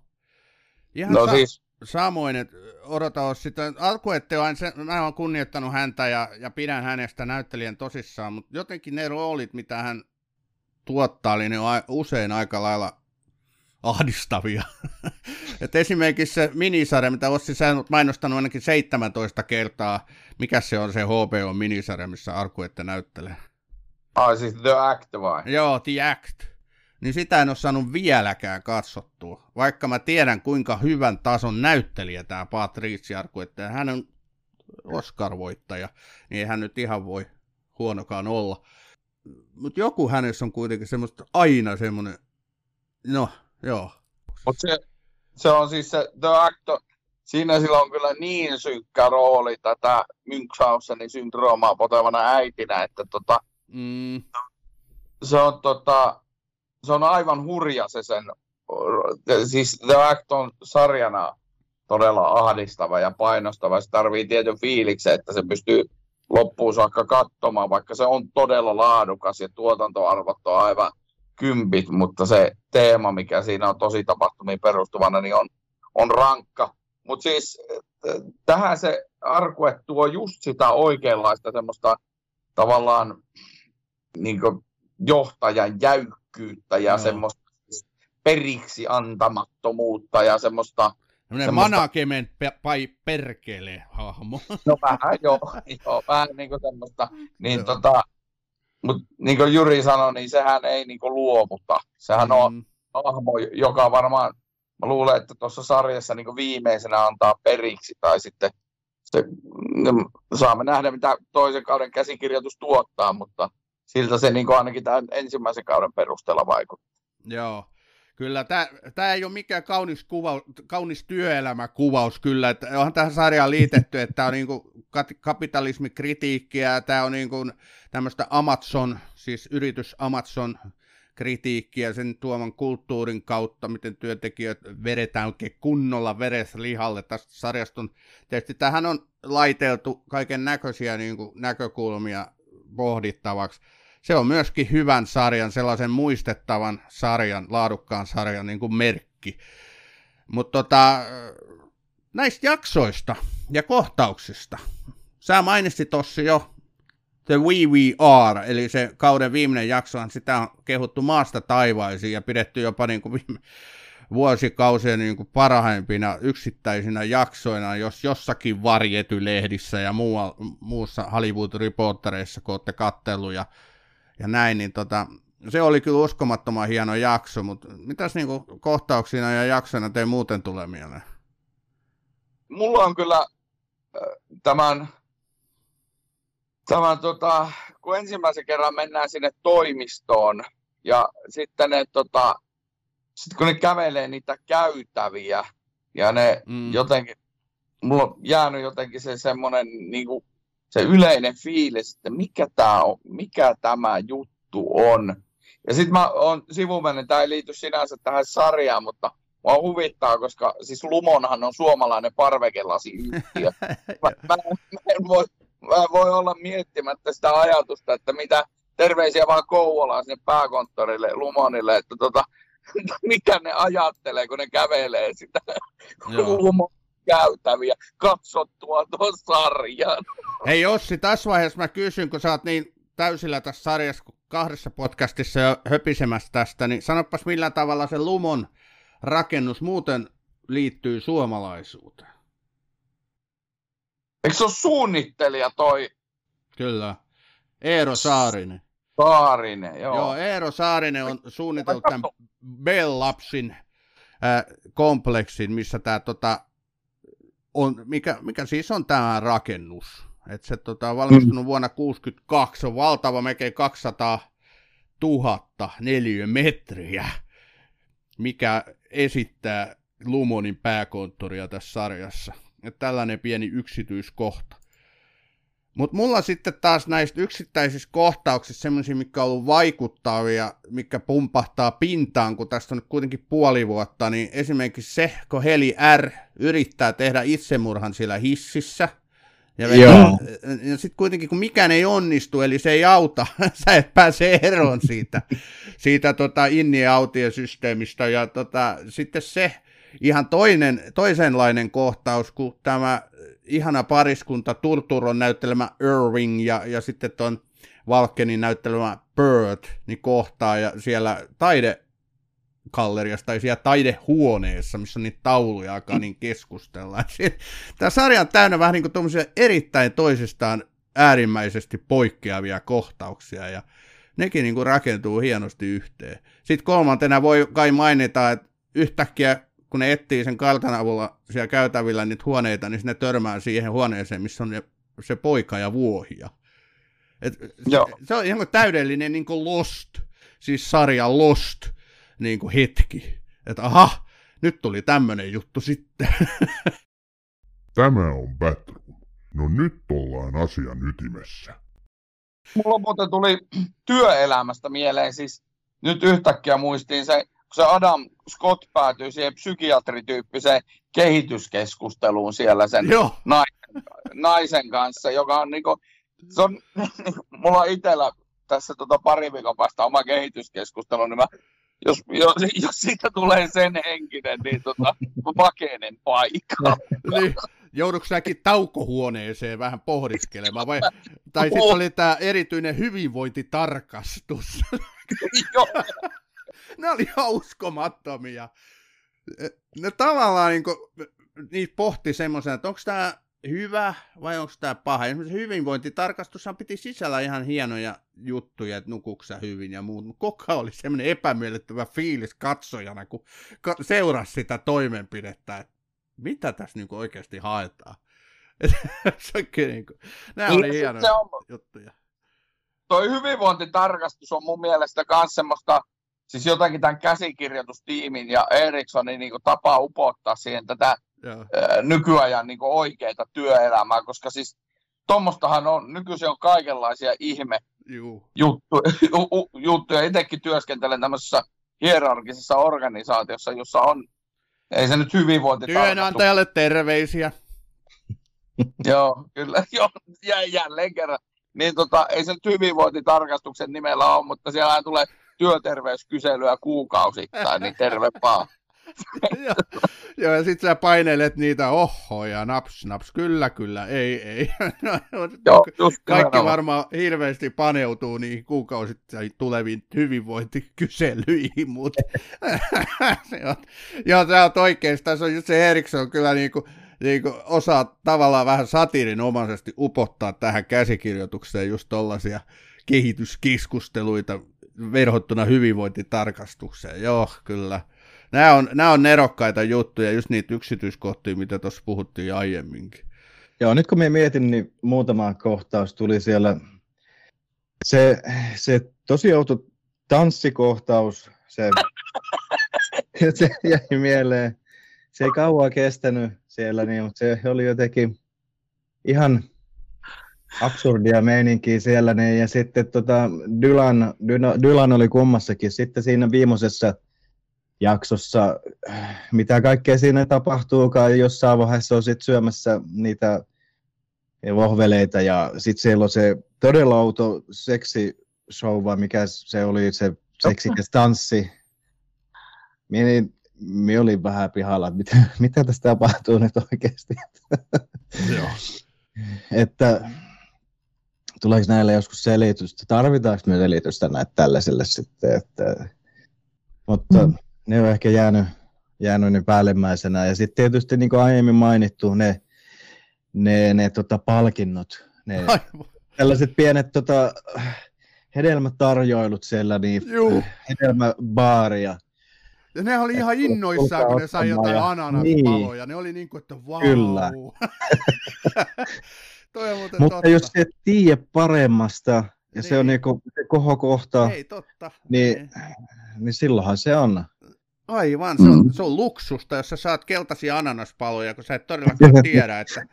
S2: Ihan
S4: No
S2: sa-
S4: siis,
S2: samoin, että odota olisi sitä, alkuette on, se, mä oon kunnioittanut häntä ja, ja pidän hänestä näyttelijän tosissaan, mutta jotenkin ne roolit, mitä hän tuottaa, niin ne usein aika lailla ahdistavia. (laughs) Et esimerkiksi se minisarja, mitä Ossi sä oot mainostanut ainakin 17 kertaa, mikä se on se HBO-minisarja, missä Arkuette näyttelee.
S4: ai siis The Act vai?
S2: Joo, The Act. Niin sitä en ole saanut vieläkään katsottua. Vaikka mä tiedän, kuinka hyvän tason näyttelijä tämä Patricia Arquette, ja hän on Oscar-voittaja, niin hän nyt ihan voi huonokaan olla. Mutta joku hänessä on kuitenkin semmoista aina semmoinen, no joo,
S4: Mut se, se on siis se The Act, siinä sillä on kyllä niin synkkä rooli tätä Münchhausenin syndroomaa potevana äitinä, että tota,
S2: mm,
S4: se on, tota, se on aivan hurja se sen, siis The Act on sarjana todella ahdistava ja painostava. Se tarvii tietyn fiiliksen, että se pystyy loppuun saakka katsomaan, vaikka se on todella laadukas ja tuotantoarvot on aivan kympit, mutta se teema, mikä siinä on tosi tapahtumiin perustuvana, niin on, on rankka. Mutta siis äh, tähän se Arkue tuo just sitä oikeanlaista semmoista tavallaan niin johtajan jäykkyyttä ja
S2: Joo.
S4: semmoista periksi antamattomuutta ja semmoista,
S2: semmoinen
S4: Semmoista-
S2: management pai perkele hahmo. (laughs)
S4: no vähän joo, joo vähän niin kuin semmoista, niin
S2: Joo.
S4: tota, mutta niin kuin Juri sanoi, niin sehän ei niin kuin luovuta. Sehän on
S2: Mm,
S4: hahmo, joka varmaan, mä luulen, että tuossa sarjassa niin viimeisenä antaa periksi, tai sitten se, mm, saamme nähdä, mitä toisen kauden käsikirjoitus tuottaa, mutta siltä se niin ainakin tämän ensimmäisen kauden perusteella vaikuttaa.
S2: Joo. Kyllä, tämä ei ole mikään kaunis, kuva, kaunis työelämäkuvaus kyllä, että onhan tähän sarjaan liitetty, että tämä on niinku kat- kapitalismikritiikkiä, tämä on niinku tämmöistä Amazon, siis yritys Amazon kritiikkiä sen tuoman kulttuurin kautta, miten työntekijät vedetään oikein kunnolla veressä lihalle. Tästä sarjasta on, tietysti tähän on laiteltu kaiken näköisiä niin näkökulmia pohdittavaksi se on myöskin hyvän sarjan, sellaisen muistettavan sarjan, laadukkaan sarjan niin kuin merkki. Mutta tota, näistä jaksoista ja kohtauksista, sä mainitsit tuossa jo The We We Are, eli se kauden viimeinen jaksohan, sitä on kehuttu maasta taivaisiin ja pidetty jopa niin kuin viime vuosikausien niin kuin parhaimpina yksittäisinä jaksoina, jos jossakin varjetylehdissä ja muualla, muussa Hollywood-reportereissa, kun olette kattellut ja ja näin, niin tota, se oli kyllä uskomattoman hieno jakso, mutta mitäs niinku kohtauksina ja jaksoina teidän muuten tulee mieleen?
S4: Mulla on kyllä tämän, tämän tota, kun ensimmäisen kerran mennään sinne toimistoon ja sitten ne, tota, sit kun ne kävelee niitä käytäviä ja ne
S2: Mm.
S4: jotenkin, mulla on jäänyt jotenkin se semmoinen niin kuin, se yleinen fiilis, että mikä tämä on, mikä tämä juttu on. Ja sitten mä oon sivumennen, tämä ei liity sinänsä tähän sarjaan, mutta mua huvittaa, koska siis Lumonhan on suomalainen parvekelasiyhtiö. (laughs) Mä, mä, mä, en voi, mä en voi olla miettimättä sitä ajatusta, että mitä terveisiä vaan Kouvolaan sinne pääkonttorille Lumonille, että tota, (laughs) mikä ne ajattelee, kun ne kävelee sitä. Lumon käytäviä katsottua tuon sarjan.
S2: Hei Ossi, tässä vaiheessa mä kysyn, kun sä oot niin täysillä tässä sarjassa kuin kahdessa podcastissa jo höpisemässä tästä, niin sanopas millä tavalla se Lumon rakennus muuten liittyy suomalaisuuteen.
S4: Eikö se ole suunnittelija toi?
S2: Kyllä. Eero Saarinen.
S4: Saarinen, joo.
S2: Joo, Eero Saarinen on suunnitellut tämän Bell Labsin äh, kompleksin, missä tämä tota, on, mikä, mikä siis on tämä rakennus. Et se tota, on valmistunut mm. vuonna 1962, on valtava, melkein 200 000 neliömetriä, mikä esittää Lumonin pääkonttoria tässä sarjassa. Et tällainen pieni yksityiskohta. Mutta mulla sitten taas näistä yksittäisistä kohtauksista semmoisia, mikä on ollut vaikuttavia, mikä pumpahtaa pintaan, kun tästä on nyt kuitenkin puoli vuotta, niin esimerkiksi se, kun Heli R yrittää tehdä itsemurhan siellä hississä, ja, ja sitten kuitenkin, kun mikään ei onnistu, eli se ei auta, (laughs) sä et pääse eroon siitä, siitä tota inni- ja autiosysteemistä, ja tota, sitten se, ihan toinen, toisenlainen kohtaus, kun tämä ihana pariskunta Turturon näyttelemä Irving ja, ja sitten tuon Valkenin näyttelemä Bird niin kohtaa ja siellä taide tai siellä taidehuoneessa, missä on niitä tauluja, alkaa niin keskustella. Tämä sarja on täynnä vähän niin kuin erittäin toisistaan äärimmäisesti poikkeavia kohtauksia ja nekin niin kuin rakentuu hienosti yhteen. Sitten kolmantena voi kai mainita, että yhtäkkiä kun ne etsii sen kartan avulla siellä käytävillä niitä huoneita, niin ne törmää siihen huoneeseen, missä on se poika ja vuohia. Et Joo. Se, se on ihan täydellinen niin kuin Lost, siis sarja Lost niin kuin hetki. Että aha, nyt tuli tämmöinen juttu sitten. (laughs)
S1: Tämä on Batroom. No nyt ollaan asian ytimessä.
S4: Mulla muuten tuli (clears throat) työelämästä mieleen, siis nyt yhtäkkiä muistiin se kun se Adam Scott päätyy siihen psykiatrityyppiseen kehityskeskusteluun siellä sen naisen, naisen kanssa, joka on niinku, se on, (laughs) mulla on itsellä tässä tota pari viikon päästä oma kehityskeskustelu, niin mä, jos, jos, jos siitä tulee sen henkinen, niin tota, pakenen paikka. (laughs)
S2: niin, joudutko säkin taukohuoneeseen vähän pohdiskelemaan, vai, tai sitten oli tämä erityinen hyvinvointitarkastus. Joo (laughs) ne oli uskomattomia. Ne tavallaan niin kuin, niitä pohti semmoisen, että onko tämä hyvä vai onko tämä paha. Esimerkiksi hyvinvointitarkastushan piti sisällä ihan hienoja juttuja, että nukuksa hyvin ja muut, mutta koko oli semmoinen epämiellyttävä fiilis katsojana, kun seurasi sitä toimenpidettä, että mitä tässä (laughs) niin oikeasti haetaan. se niin kuin, nämä oli niin, hienoja on, juttuja.
S4: Toi hyvinvointitarkastus on mun mielestä myös semmoista siis jotakin tämän käsikirjoitustiimin ja Erikssonin niin kuin, tapaa upottaa siihen tätä yeah. nykyajan niin kuin, oikeita työelämää, koska siis tuommoistahan on, nykyisin on kaikenlaisia ihme juttuja. (laughs) juttuja. Itsekin työskentelen tämmöisessä hierarkisessa organisaatiossa, jossa on, ei se nyt hyvinvointi
S2: Työnantajalle terveisiä. (laughs)
S4: joo, kyllä, (laughs) joo, jälleen kerran. Niin tota, ei se nyt hyvinvointitarkastuksen nimellä ole, mutta siellä tulee työterveyskyselyä kuukausittain, niin terve vaan. (laughs)
S2: joo, joo, ja sitten sä painelet niitä ohoja, naps, naps, kyllä, kyllä, ei, ei. (laughs) No, joo, Kaikki on. varmaan hirveästi paneutuu niihin kuukausittain tuleviin hyvinvointikyselyihin, mutta (laughs) joo, tämä on oikeasti, tässä on just se Eriksson kyllä niin kuin, niin kuin osaa tavallaan vähän satiirinomaisesti upottaa tähän käsikirjoitukseen just tollaisia kehityskeskusteluita, verhottuna hyvinvointitarkastukseen. Joo, kyllä. Nämä on, nämä on nerokkaita juttuja, just niitä yksityiskohtia, mitä tuossa puhuttiin aiemminkin.
S3: Joo, nyt kun me mietin, niin muutama kohtaus tuli siellä. Se, se tosi outo tanssikohtaus, se, (laughs) se jäi mieleen. Se ei kauan kestänyt siellä, niin, mutta se oli jotenkin ihan absurdia meininkiä siellä. Niin, ja sitten tota, Dylan, Dylan oli kummassakin. Sitten siinä viimeisessä jaksossa, mitä kaikkea siinä tapahtuukaan, jossain vaiheessa on sitten syömässä niitä vohveleita ja sitten siellä on se todella outo seksi show, vai mikä se oli, se seksikäs tanssi. Minä, minä olin vähän pihalla, että mitä, mitä tässä tapahtuu nyt oikeasti. Joo. että tuleeko näille joskus selitystä, tarvitaanko me selitystä näitä tällaisille sitten, että, mutta mm. ne on ehkä jäänyt, jäänyt niin päällimmäisenä. Ja sitten tietysti niin kuin aiemmin mainittu, ne, ne, ne tota, palkinnot, ne (laughs) tällaiset pienet tota, hedelmätarjoilut siellä, niin
S2: Juu.
S3: hedelmäbaaria.
S2: Ja ne oli ihan innoissaan, kun ne sai jotain
S3: ja-
S2: ananaspaloja. Ne oli niin kuin, että vau.
S3: Kyllä. (laughs) (laughs)
S2: Toi on
S3: Mutta
S2: totta.
S3: jos et tiedä paremmasta, ja se on
S2: Niin.
S3: niinku se kohokohta,
S2: Ei totta.
S3: niin,
S2: Ei.
S3: niin silloinhan se on.
S2: Aivan, se on,
S3: Mm.
S2: se on luksusta, jos sä saat keltaisia ananaspaloja, kun sä et todellakaan tiedä, että,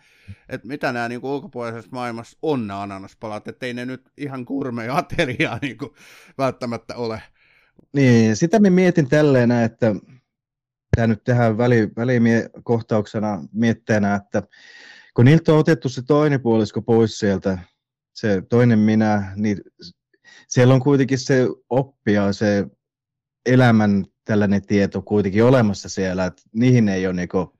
S2: että mitä nämä niin ulkopuolisessa maailmassa on nämä ananaspalat, että ei ne nyt ihan kurmeja ateriaa niin kuin, välttämättä ole.
S3: Niin, sitä mä mietin tälleen, että tämä nyt tehdään väli, välikohtauksena mietteenä, että kun niiltä on otettu se toinen puolisko pois sieltä, se toinen minä, niin siellä on kuitenkin se oppia, se elämän tällainen tieto kuitenkin olemassa siellä, että niihin ei ole niinku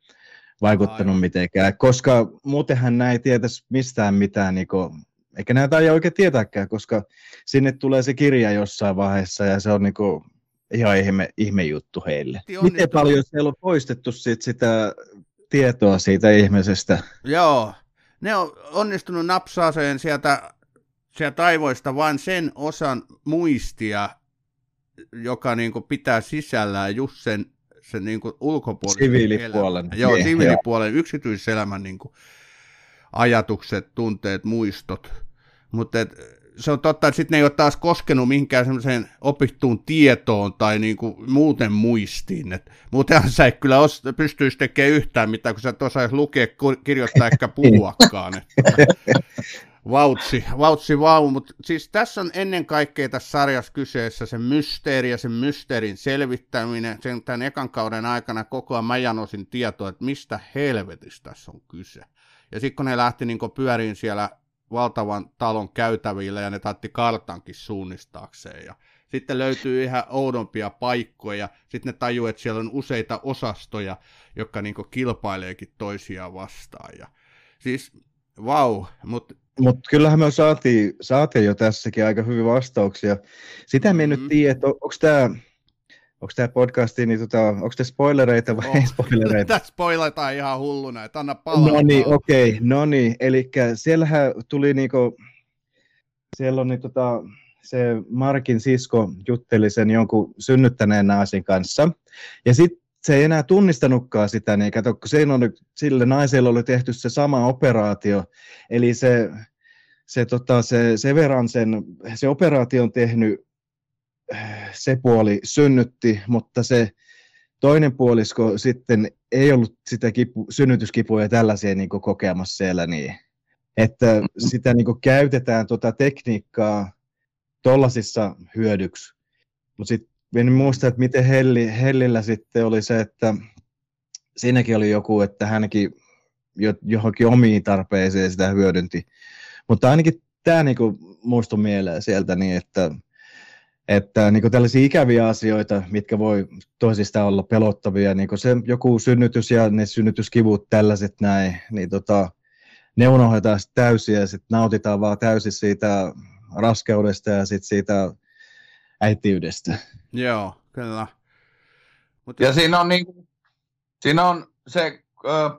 S3: vaikuttanut
S2: Aivan.
S3: mitenkään, koska muutenhan näin ei tietäisi mistään mitään, niinku, eikä näitä ei oikein tietääkään, koska sinne tulee se kirja jossain vaiheessa ja se on niinku ihan ihme, ihme juttu heille. Miten paljon siellä on poistettu sit sitä tietoa siitä ihmisestä?
S2: Joo, ne on onnistunut napsaaseen sieltä, sieltä aivoista vain sen osan muistia, joka niin kuin pitää sisällään just sen, sen niin kuin ulkopuolisen
S3: Siviilipuolen.
S2: elämän. Joo,
S3: Niin,
S2: siviilipuolen, yksityiselämän niin kuin ajatukset, tunteet, muistot. Mutta se on totta, että sitten ne ei ole taas koskenut mihinkään semmoiseen opittuun tietoon tai niinku muuten muistiin. Et muutenhan sä et kyllä os, pystyisi tekemään yhtään mitään, kun sä et osaisi lukea, kirjoittaa eikä (laughs) puhuakaan. Et, vautsi, vautsi vau, mutta siis tässä on ennen kaikkea tässä sarjassa kyseessä se mysteeri ja sen mysteerin selvittäminen. Sen tämän ekan kauden aikana koko ajan mä janosin tietoa, että mistä helvetistä tässä on kyse. Ja sitten kun ne lähti niin pyöriin siellä valtavan talon käytävillä ja ne taatti kartankin suunnistaakseen. Ja sitten löytyy ihan oudompia paikkoja. Sitten ne tajuu, että siellä on useita osastoja, jotka niin kilpaileekin toisiaan vastaan. Ja siis vau, mutta
S3: Mutta kyllähän me saatiin, saatiin jo tässäkin aika hyvin vastauksia. Sitä me en
S2: Mm.
S3: nyt tiedä, että onko tämä onko tämä podcasti, niin tota, onko te spoilereita vai ei
S2: Oh.
S3: spoilereita? (laughs)
S2: Tässä spoilataan ihan hulluna, että anna palaa.
S3: No niin, okei, okay, no niin, eli siellähän tuli niinku, siellä on niin tota, se Markin sisko jutteli sen jonkun synnyttäneen naisen kanssa, ja sitten se ei enää tunnistanutkaan sitä, niin kato, kun siinä on, sille naiselle oli tehty se sama operaatio, eli se, se, tota, se Severansen, se operaatio on tehnyt, se puoli synnytti, mutta se toinen puolisko sitten ei ollut sitä kipu, synnytyskipua ja tällaisia niin kokemassa siellä, niin että (laughs) sitä niin kuin, käytetään tuota tekniikkaa tollasissa hyödyksi. Mutta sitten en muista, että miten Helli, Hellillä sitten oli se, että siinäkin oli joku, että hänkin jo, johonkin omiin tarpeisiin sitä hyödynti. Mutta ainakin tämä niinku muistui mieleen sieltä niin, että, että niinku tällaisia ikäviä asioita, mitkä voi toisista olla pelottavia, niin se joku synnytys ja ne synnytyskivut tällaiset näin, niin tota, ne unohdetaan sitten täysin ja sitten nautitaan vaan täysin siitä raskeudesta ja sitten siitä äitiydestä.
S2: Joo, kyllä. Mut
S4: Ja siinä on, niinku, siinä on se, ö,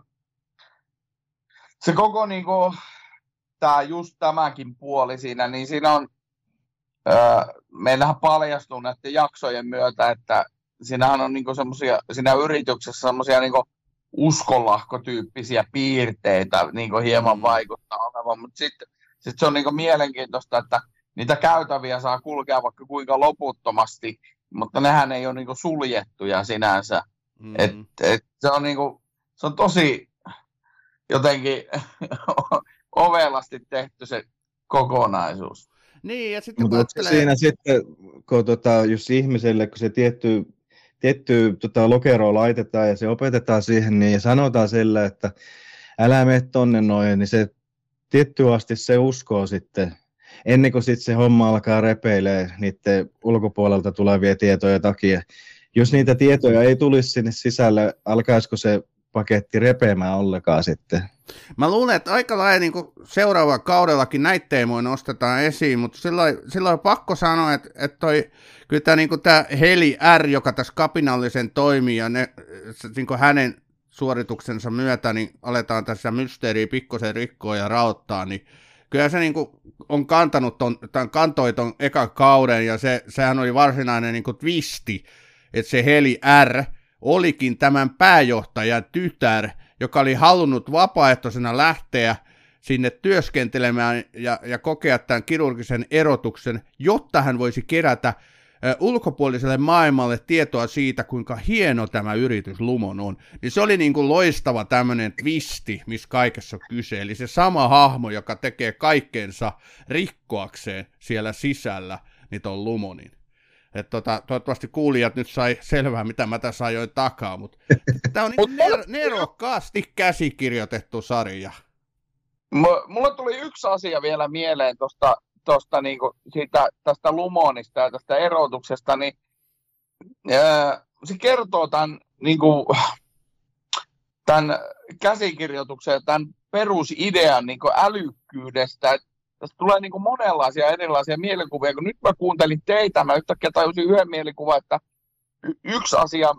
S4: se koko niinku, tää, just tämäkin puoli siinä, niin siinä on, meillähän paljastuu näiden jaksojen myötä, että siinähän on niinku semmosia, siinä yrityksessä semmoisia niinku uskonlahkotyyppisiä piirteitä niinku hieman
S2: Mm.
S4: vaikuttaa olevan, mutta sitten sit se on niinku mielenkiintoista, että niitä käytäviä saa kulkea vaikka kuinka loputtomasti, mutta nehän ei ole niinku suljettuja sinänsä.
S2: mm,
S4: Et, et se, on niinku, se on tosi jotenkin (laughs) ovelasti tehty se kokonaisuus.
S2: Niin, ja sitten
S3: Mutta
S2: ajattelee...
S3: siinä sitten, kun tota, jos ihmiselle, kun se tietty, tietty tota, lokero laitetaan ja se opetetaan siihen, niin sanotaan sille, että älä mene tonne noin, niin se tietty asti se uskoo sitten, ennen kuin sitten se homma alkaa repeilee niiden ulkopuolelta tulevia tietoja takia. Jos niitä tietoja ei tulisi sinne sisälle, alkaisiko se paketti repeämään ollenkaan sitten?
S2: Mä luulen, että aika lailla niin seuraavalla kaudellakin näitä teemoja nostetaan esiin, mutta silloin, silloin on pakko sanoa, että, että toi, kyllä tämä, niin tämä Heli R, joka tässä kapinallisen toimii, ja ne, niin hänen suorituksensa myötä, niin aletaan tässä mysteeriä pikkusen rikkoa ja raottaa, niin kyllä se niin kuin on kantanut ton, tämän kantoi ton ekan kauden, ja se, sehän oli varsinainen niin kuin twisti, että se Heli R olikin tämän pääjohtajan tytär, joka oli halunnut vapaaehtoisena lähteä sinne työskentelemään ja, ja kokea tämän kirurgisen erotuksen, jotta hän voisi kerätä ulkopuoliselle maailmalle tietoa siitä, kuinka hieno tämä yritys Lumon on, niin se oli niin kuin loistava tämmöinen twisti, missä kaikessa on kyse. Eli se sama hahmo, joka tekee kaikkeensa rikkoakseen siellä sisällä, niin on Lumonin. Et tota, toivottavasti kuulijat nyt sai selvää, mitä mä tässä ajoin takaa, mutta (laughs) tämä on niin ner- nerokkaasti käsikirjoitettu sarja.
S4: M- mulle tuli yksi asia vielä mieleen tuosta tosta, niinku, siitä, tästä Lumonista ja tästä erotuksesta, niin ää, se kertoo tämän, niinku, tämän käsikirjoituksen ja tämän perusidean niinku, älykkyydestä. Et tästä tulee niin kuin monenlaisia erilaisia mielikuvia. Kun nyt mä kuuntelin teitä, mä yhtäkkiä tajusin yhden mielikuvan, että y- yksi asia,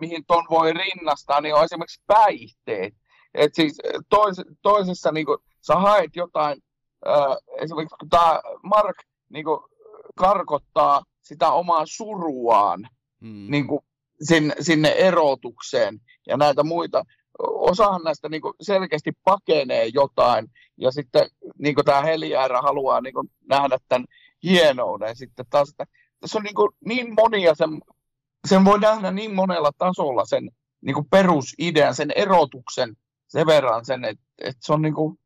S4: mihin ton voi rinnastaa, niin on esimerkiksi päihteet. Et siis tois, toisessa niin kuin, sä haet jotain, äh, esimerkiksi kun tämä Mark niin kuin, karkottaa sitä omaa suruaan mm. niin kuin, sinne, sinne erotukseen ja näitä muita, osahan näistä niin kuin selkeästi pakenee jotain, ja sitten niin kuin tämä Heliäärä haluaa niin kuin nähdä tämän hienouden. Sitten taas, että tässä on niin, kuin niin monia, sen, sen voi nähdä niin monella tasolla sen niin kuin perusidean, sen erotuksen sen verran sen, että, että se on niin kuin,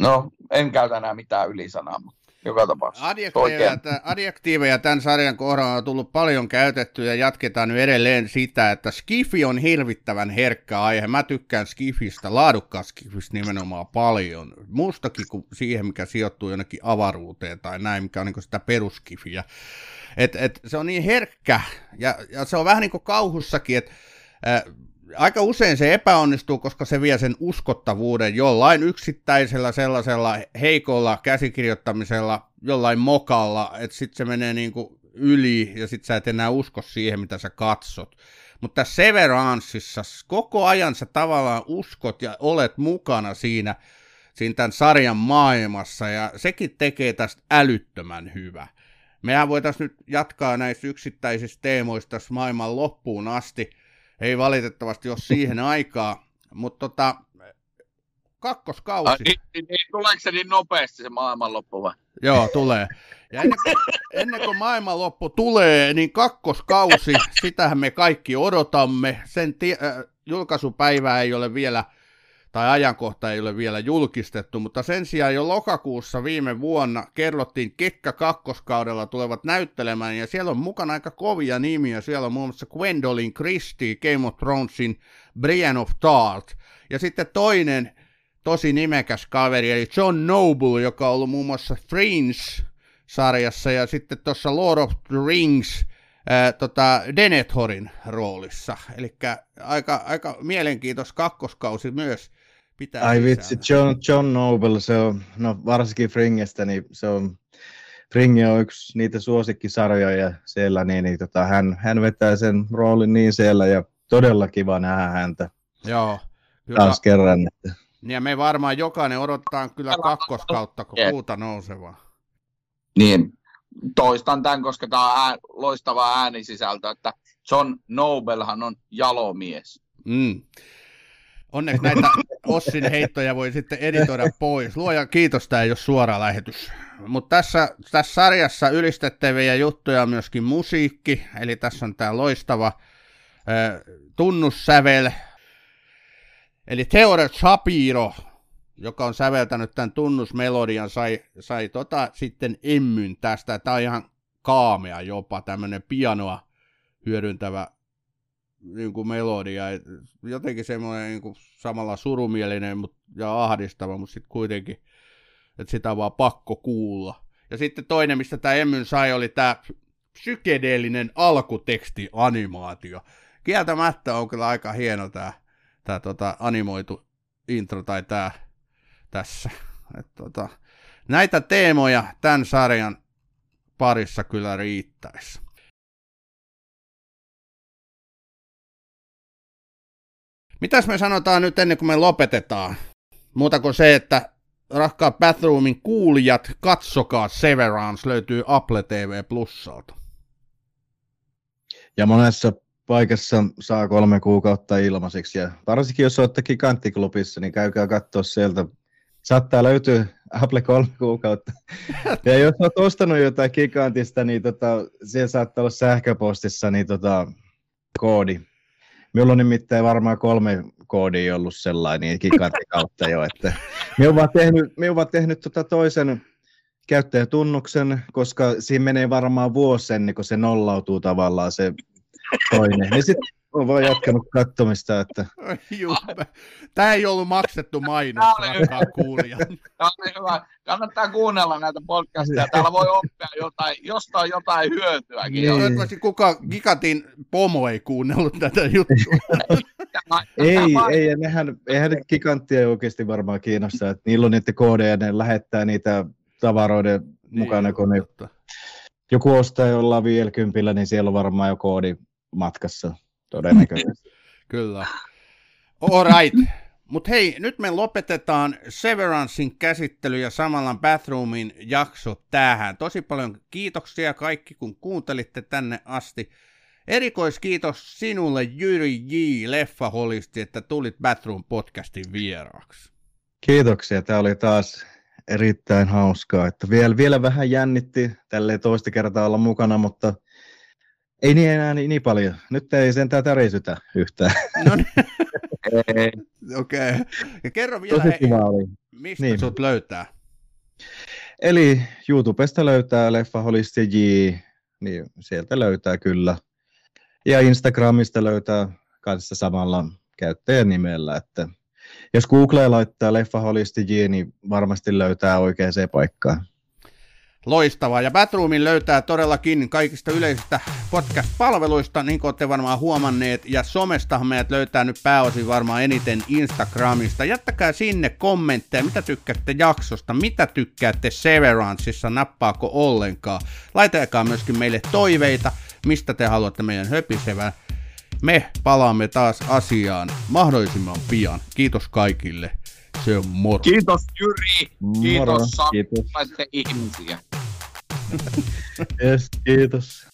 S4: no en käytä enää mitään ylisanaa, mutta joka tapauksessa.
S2: Adjektiiveja, adjektiiveja tämän sarjan kohdalla on tullut paljon käytetty ja jatketaan nyt edelleen sitä, että Skifi on hirvittävän herkkä aihe. Mä tykkään Skifistä, laadukkaasta Skifistä nimenomaan paljon. Muustakin kuin siihen, mikä sijoittuu jonnekin avaruuteen tai näin, mikä on niin sitä peruskifiä. Et, et, se on niin herkkä ja, ja se on vähän niin kuin kauhussakin, että aika usein se epäonnistuu, koska se vie sen uskottavuuden jollain yksittäisellä sellaisella heikolla käsikirjoittamisella, jollain mokalla, että sitten se menee niin kuin yli ja sitten sä et enää usko siihen, mitä sä katsot. Mutta Severanceissa koko ajan sä tavallaan uskot ja olet mukana siinä, siinä tämän sarjan maailmassa ja sekin tekee tästä älyttömän hyvä. Mehän voitaisiin nyt jatkaa näistä yksittäisistä teemoista tässä maailman loppuun asti – ei valitettavasti ole siihen aikaa, mutta tota, kakkoskausi. Ai,
S4: niin, niin, tuleeko se niin nopeasti se maailmanloppu vai?
S2: Joo, tulee. Ja ennen, ennen kuin maailmanloppu tulee, niin kakkoskausi, sitähän me kaikki odotamme. Sen tie, äh, julkaisupäivää ei ole vielä tai ajankohta ei ole vielä julkistettu, mutta sen sijaan jo lokakuussa viime vuonna kerrottiin, ketkä kakkoskaudella tulevat näyttelemään, ja siellä on mukana aika kovia nimiä, siellä on muun muassa Gwendolyn Christie, Game of Thronesin Brian of Tart, ja sitten toinen tosi nimekäs kaveri, eli John Noble, joka on ollut muun muassa Fringe-sarjassa, ja sitten tuossa Lord of the Rings, ää, tota Denethorin roolissa. Eli aika, aika mielenkiintoista kakkoskausi myös pitää
S3: Ai vitsi, John, John Noble, se on, no varsinkin Fringestä, niin se on, Fringe on yksi niitä suosikkisarjoja siellä, niin, niin tota, hän, hän vetää sen roolin niin siellä ja todella kiva nähdä häntä.
S2: Joo.
S3: Kyllä. Taas kerran. Että...
S2: Ja me varmaan jokainen odottaa kyllä kakkoskautta, kun kuuta nousevaa.
S4: Niin, toistan tämän, koska tämä on ää, loistava äänisisältö, että John Nobelhan on jalomies.
S2: Mm. Onneksi näitä Ossin heittoja voi sitten editoida pois. Luoja kiitos, tämä ei ole suora lähetys. Mutta tässä, tässä sarjassa ylistettäviä juttuja on myöskin musiikki, eli tässä on tämä loistava äh, tunnussävel. Eli Theodore Shapiro, joka on säveltänyt tämän tunnusmelodian, sai, sai tota sitten emmyn tästä. Tämä on ihan kaamea jopa, tämmöinen pianoa hyödyntävä niin kuin melodia, jotenkin semmoinen niin kuin samalla surumielinen mut, ja ahdistava, mutta sitten kuitenkin, että sitä on vaan pakko kuulla. Ja sitten toinen, mistä tämä Emmyn sai, oli tämä psykedeellinen alkutekstianimaatio. Kieltämättä on kyllä aika hieno tämä tää, tota, animoitu intro tai tämä tässä. (laughs) Et, tota, näitä teemoja tämän sarjan parissa kyllä riittäisi. Mitäs me sanotaan nyt ennen kuin me lopetetaan? Muuta kuin se, että rakkaat Bathroomin kuulijat, katsokaa Severance, löytyy Apple TV Plusalta.
S3: Ja monessa paikassa saa kolme kuukautta ilmaiseksi. Ja varsinkin jos olette Giganttiklubissa, niin käykää katsoa sieltä. Saattaa löytyä Apple kolme kuukautta. (laughs) Ja jos olet ostanut jotain Gigantista, niin tota, siellä saattaa olla sähköpostissa niin tota, koodi. Minulla on nimittäin varmaan kolme koodia ollut sellainen Gigantin kautta jo. Että me ovat tehnyt, me ovat tehnyt tota toisen käyttäjätunnuksen, koska siinä menee varmaan vuosi ennen kuin se nollautuu tavallaan se toinen. Niin sitten on vaan jatkanut katsomista, että...
S2: Tämä ei ollut maksettu mainos, rakkaan kuulija.
S4: Tämä on hyvä. Kannattaa kuunnella näitä podcasteja. Täällä voi oppia jotain, jostain jotain hyötyäkin. Niin.
S2: Toivottavasti kuka Gigatin pomo ei kuunnellut tätä juttua.
S3: ei, ei, ja nehän, eihän nyt giganttia oikeasti varmaan kiinnosta, että niillä on niitä koodeja, ja ne lähettää niitä tavaroiden niin, mukana, kun ne, joku ostaa jollain 50, niin siellä on varmaan jo koodi matkassa todennäköisesti. (laughs)
S2: Kyllä. All right. Mutta hei, nyt me lopetetaan Severancein käsittely ja samalla Bathroomin jakso tähän. Tosi paljon kiitoksia kaikki, kun kuuntelitte tänne asti. Erikoiskiitos sinulle Jyri J. Leffaholisti, että tulit Bathroom podcastin vieraaksi.
S3: Kiitoksia. Tämä oli taas erittäin hauskaa. Että vielä, vielä vähän jännitti tälle toista kertaa olla mukana, mutta ei niin enää niin, niin paljon. Nyt ei sentään tärisytä yhtään. No niin. (laughs)
S2: Okei. Okay. Ja kerro vielä, Tosi hei, oli. mistä niin. sut löytää?
S3: Eli YouTubesta löytää Leffa Holisti J, niin sieltä löytää kyllä. Ja Instagramista löytää kanssa samalla käyttäjän nimellä, että jos Google laittaa Leffa Holisti J, niin varmasti löytää oikeaan paikkaan.
S2: Loistavaa. Ja Batroomin löytää todellakin kaikista yleisistä podcast-palveluista, niin kuin olette varmaan huomanneet. Ja somestahan meidät löytää nyt pääosin varmaan eniten Instagramista. Jättäkää sinne kommentteja, mitä tykkäätte jaksosta, mitä tykkäätte Severanceissa, nappaako ollenkaan. Laitakaa myöskin meille toiveita, mistä te haluatte meidän höpisevän. Me palaamme taas asiaan mahdollisimman pian. Kiitos kaikille. Se on moro.
S4: Kiitos Jyri. Kiitos. Kiitos. ihmisiä. (laughs)
S3: yes, kiitos.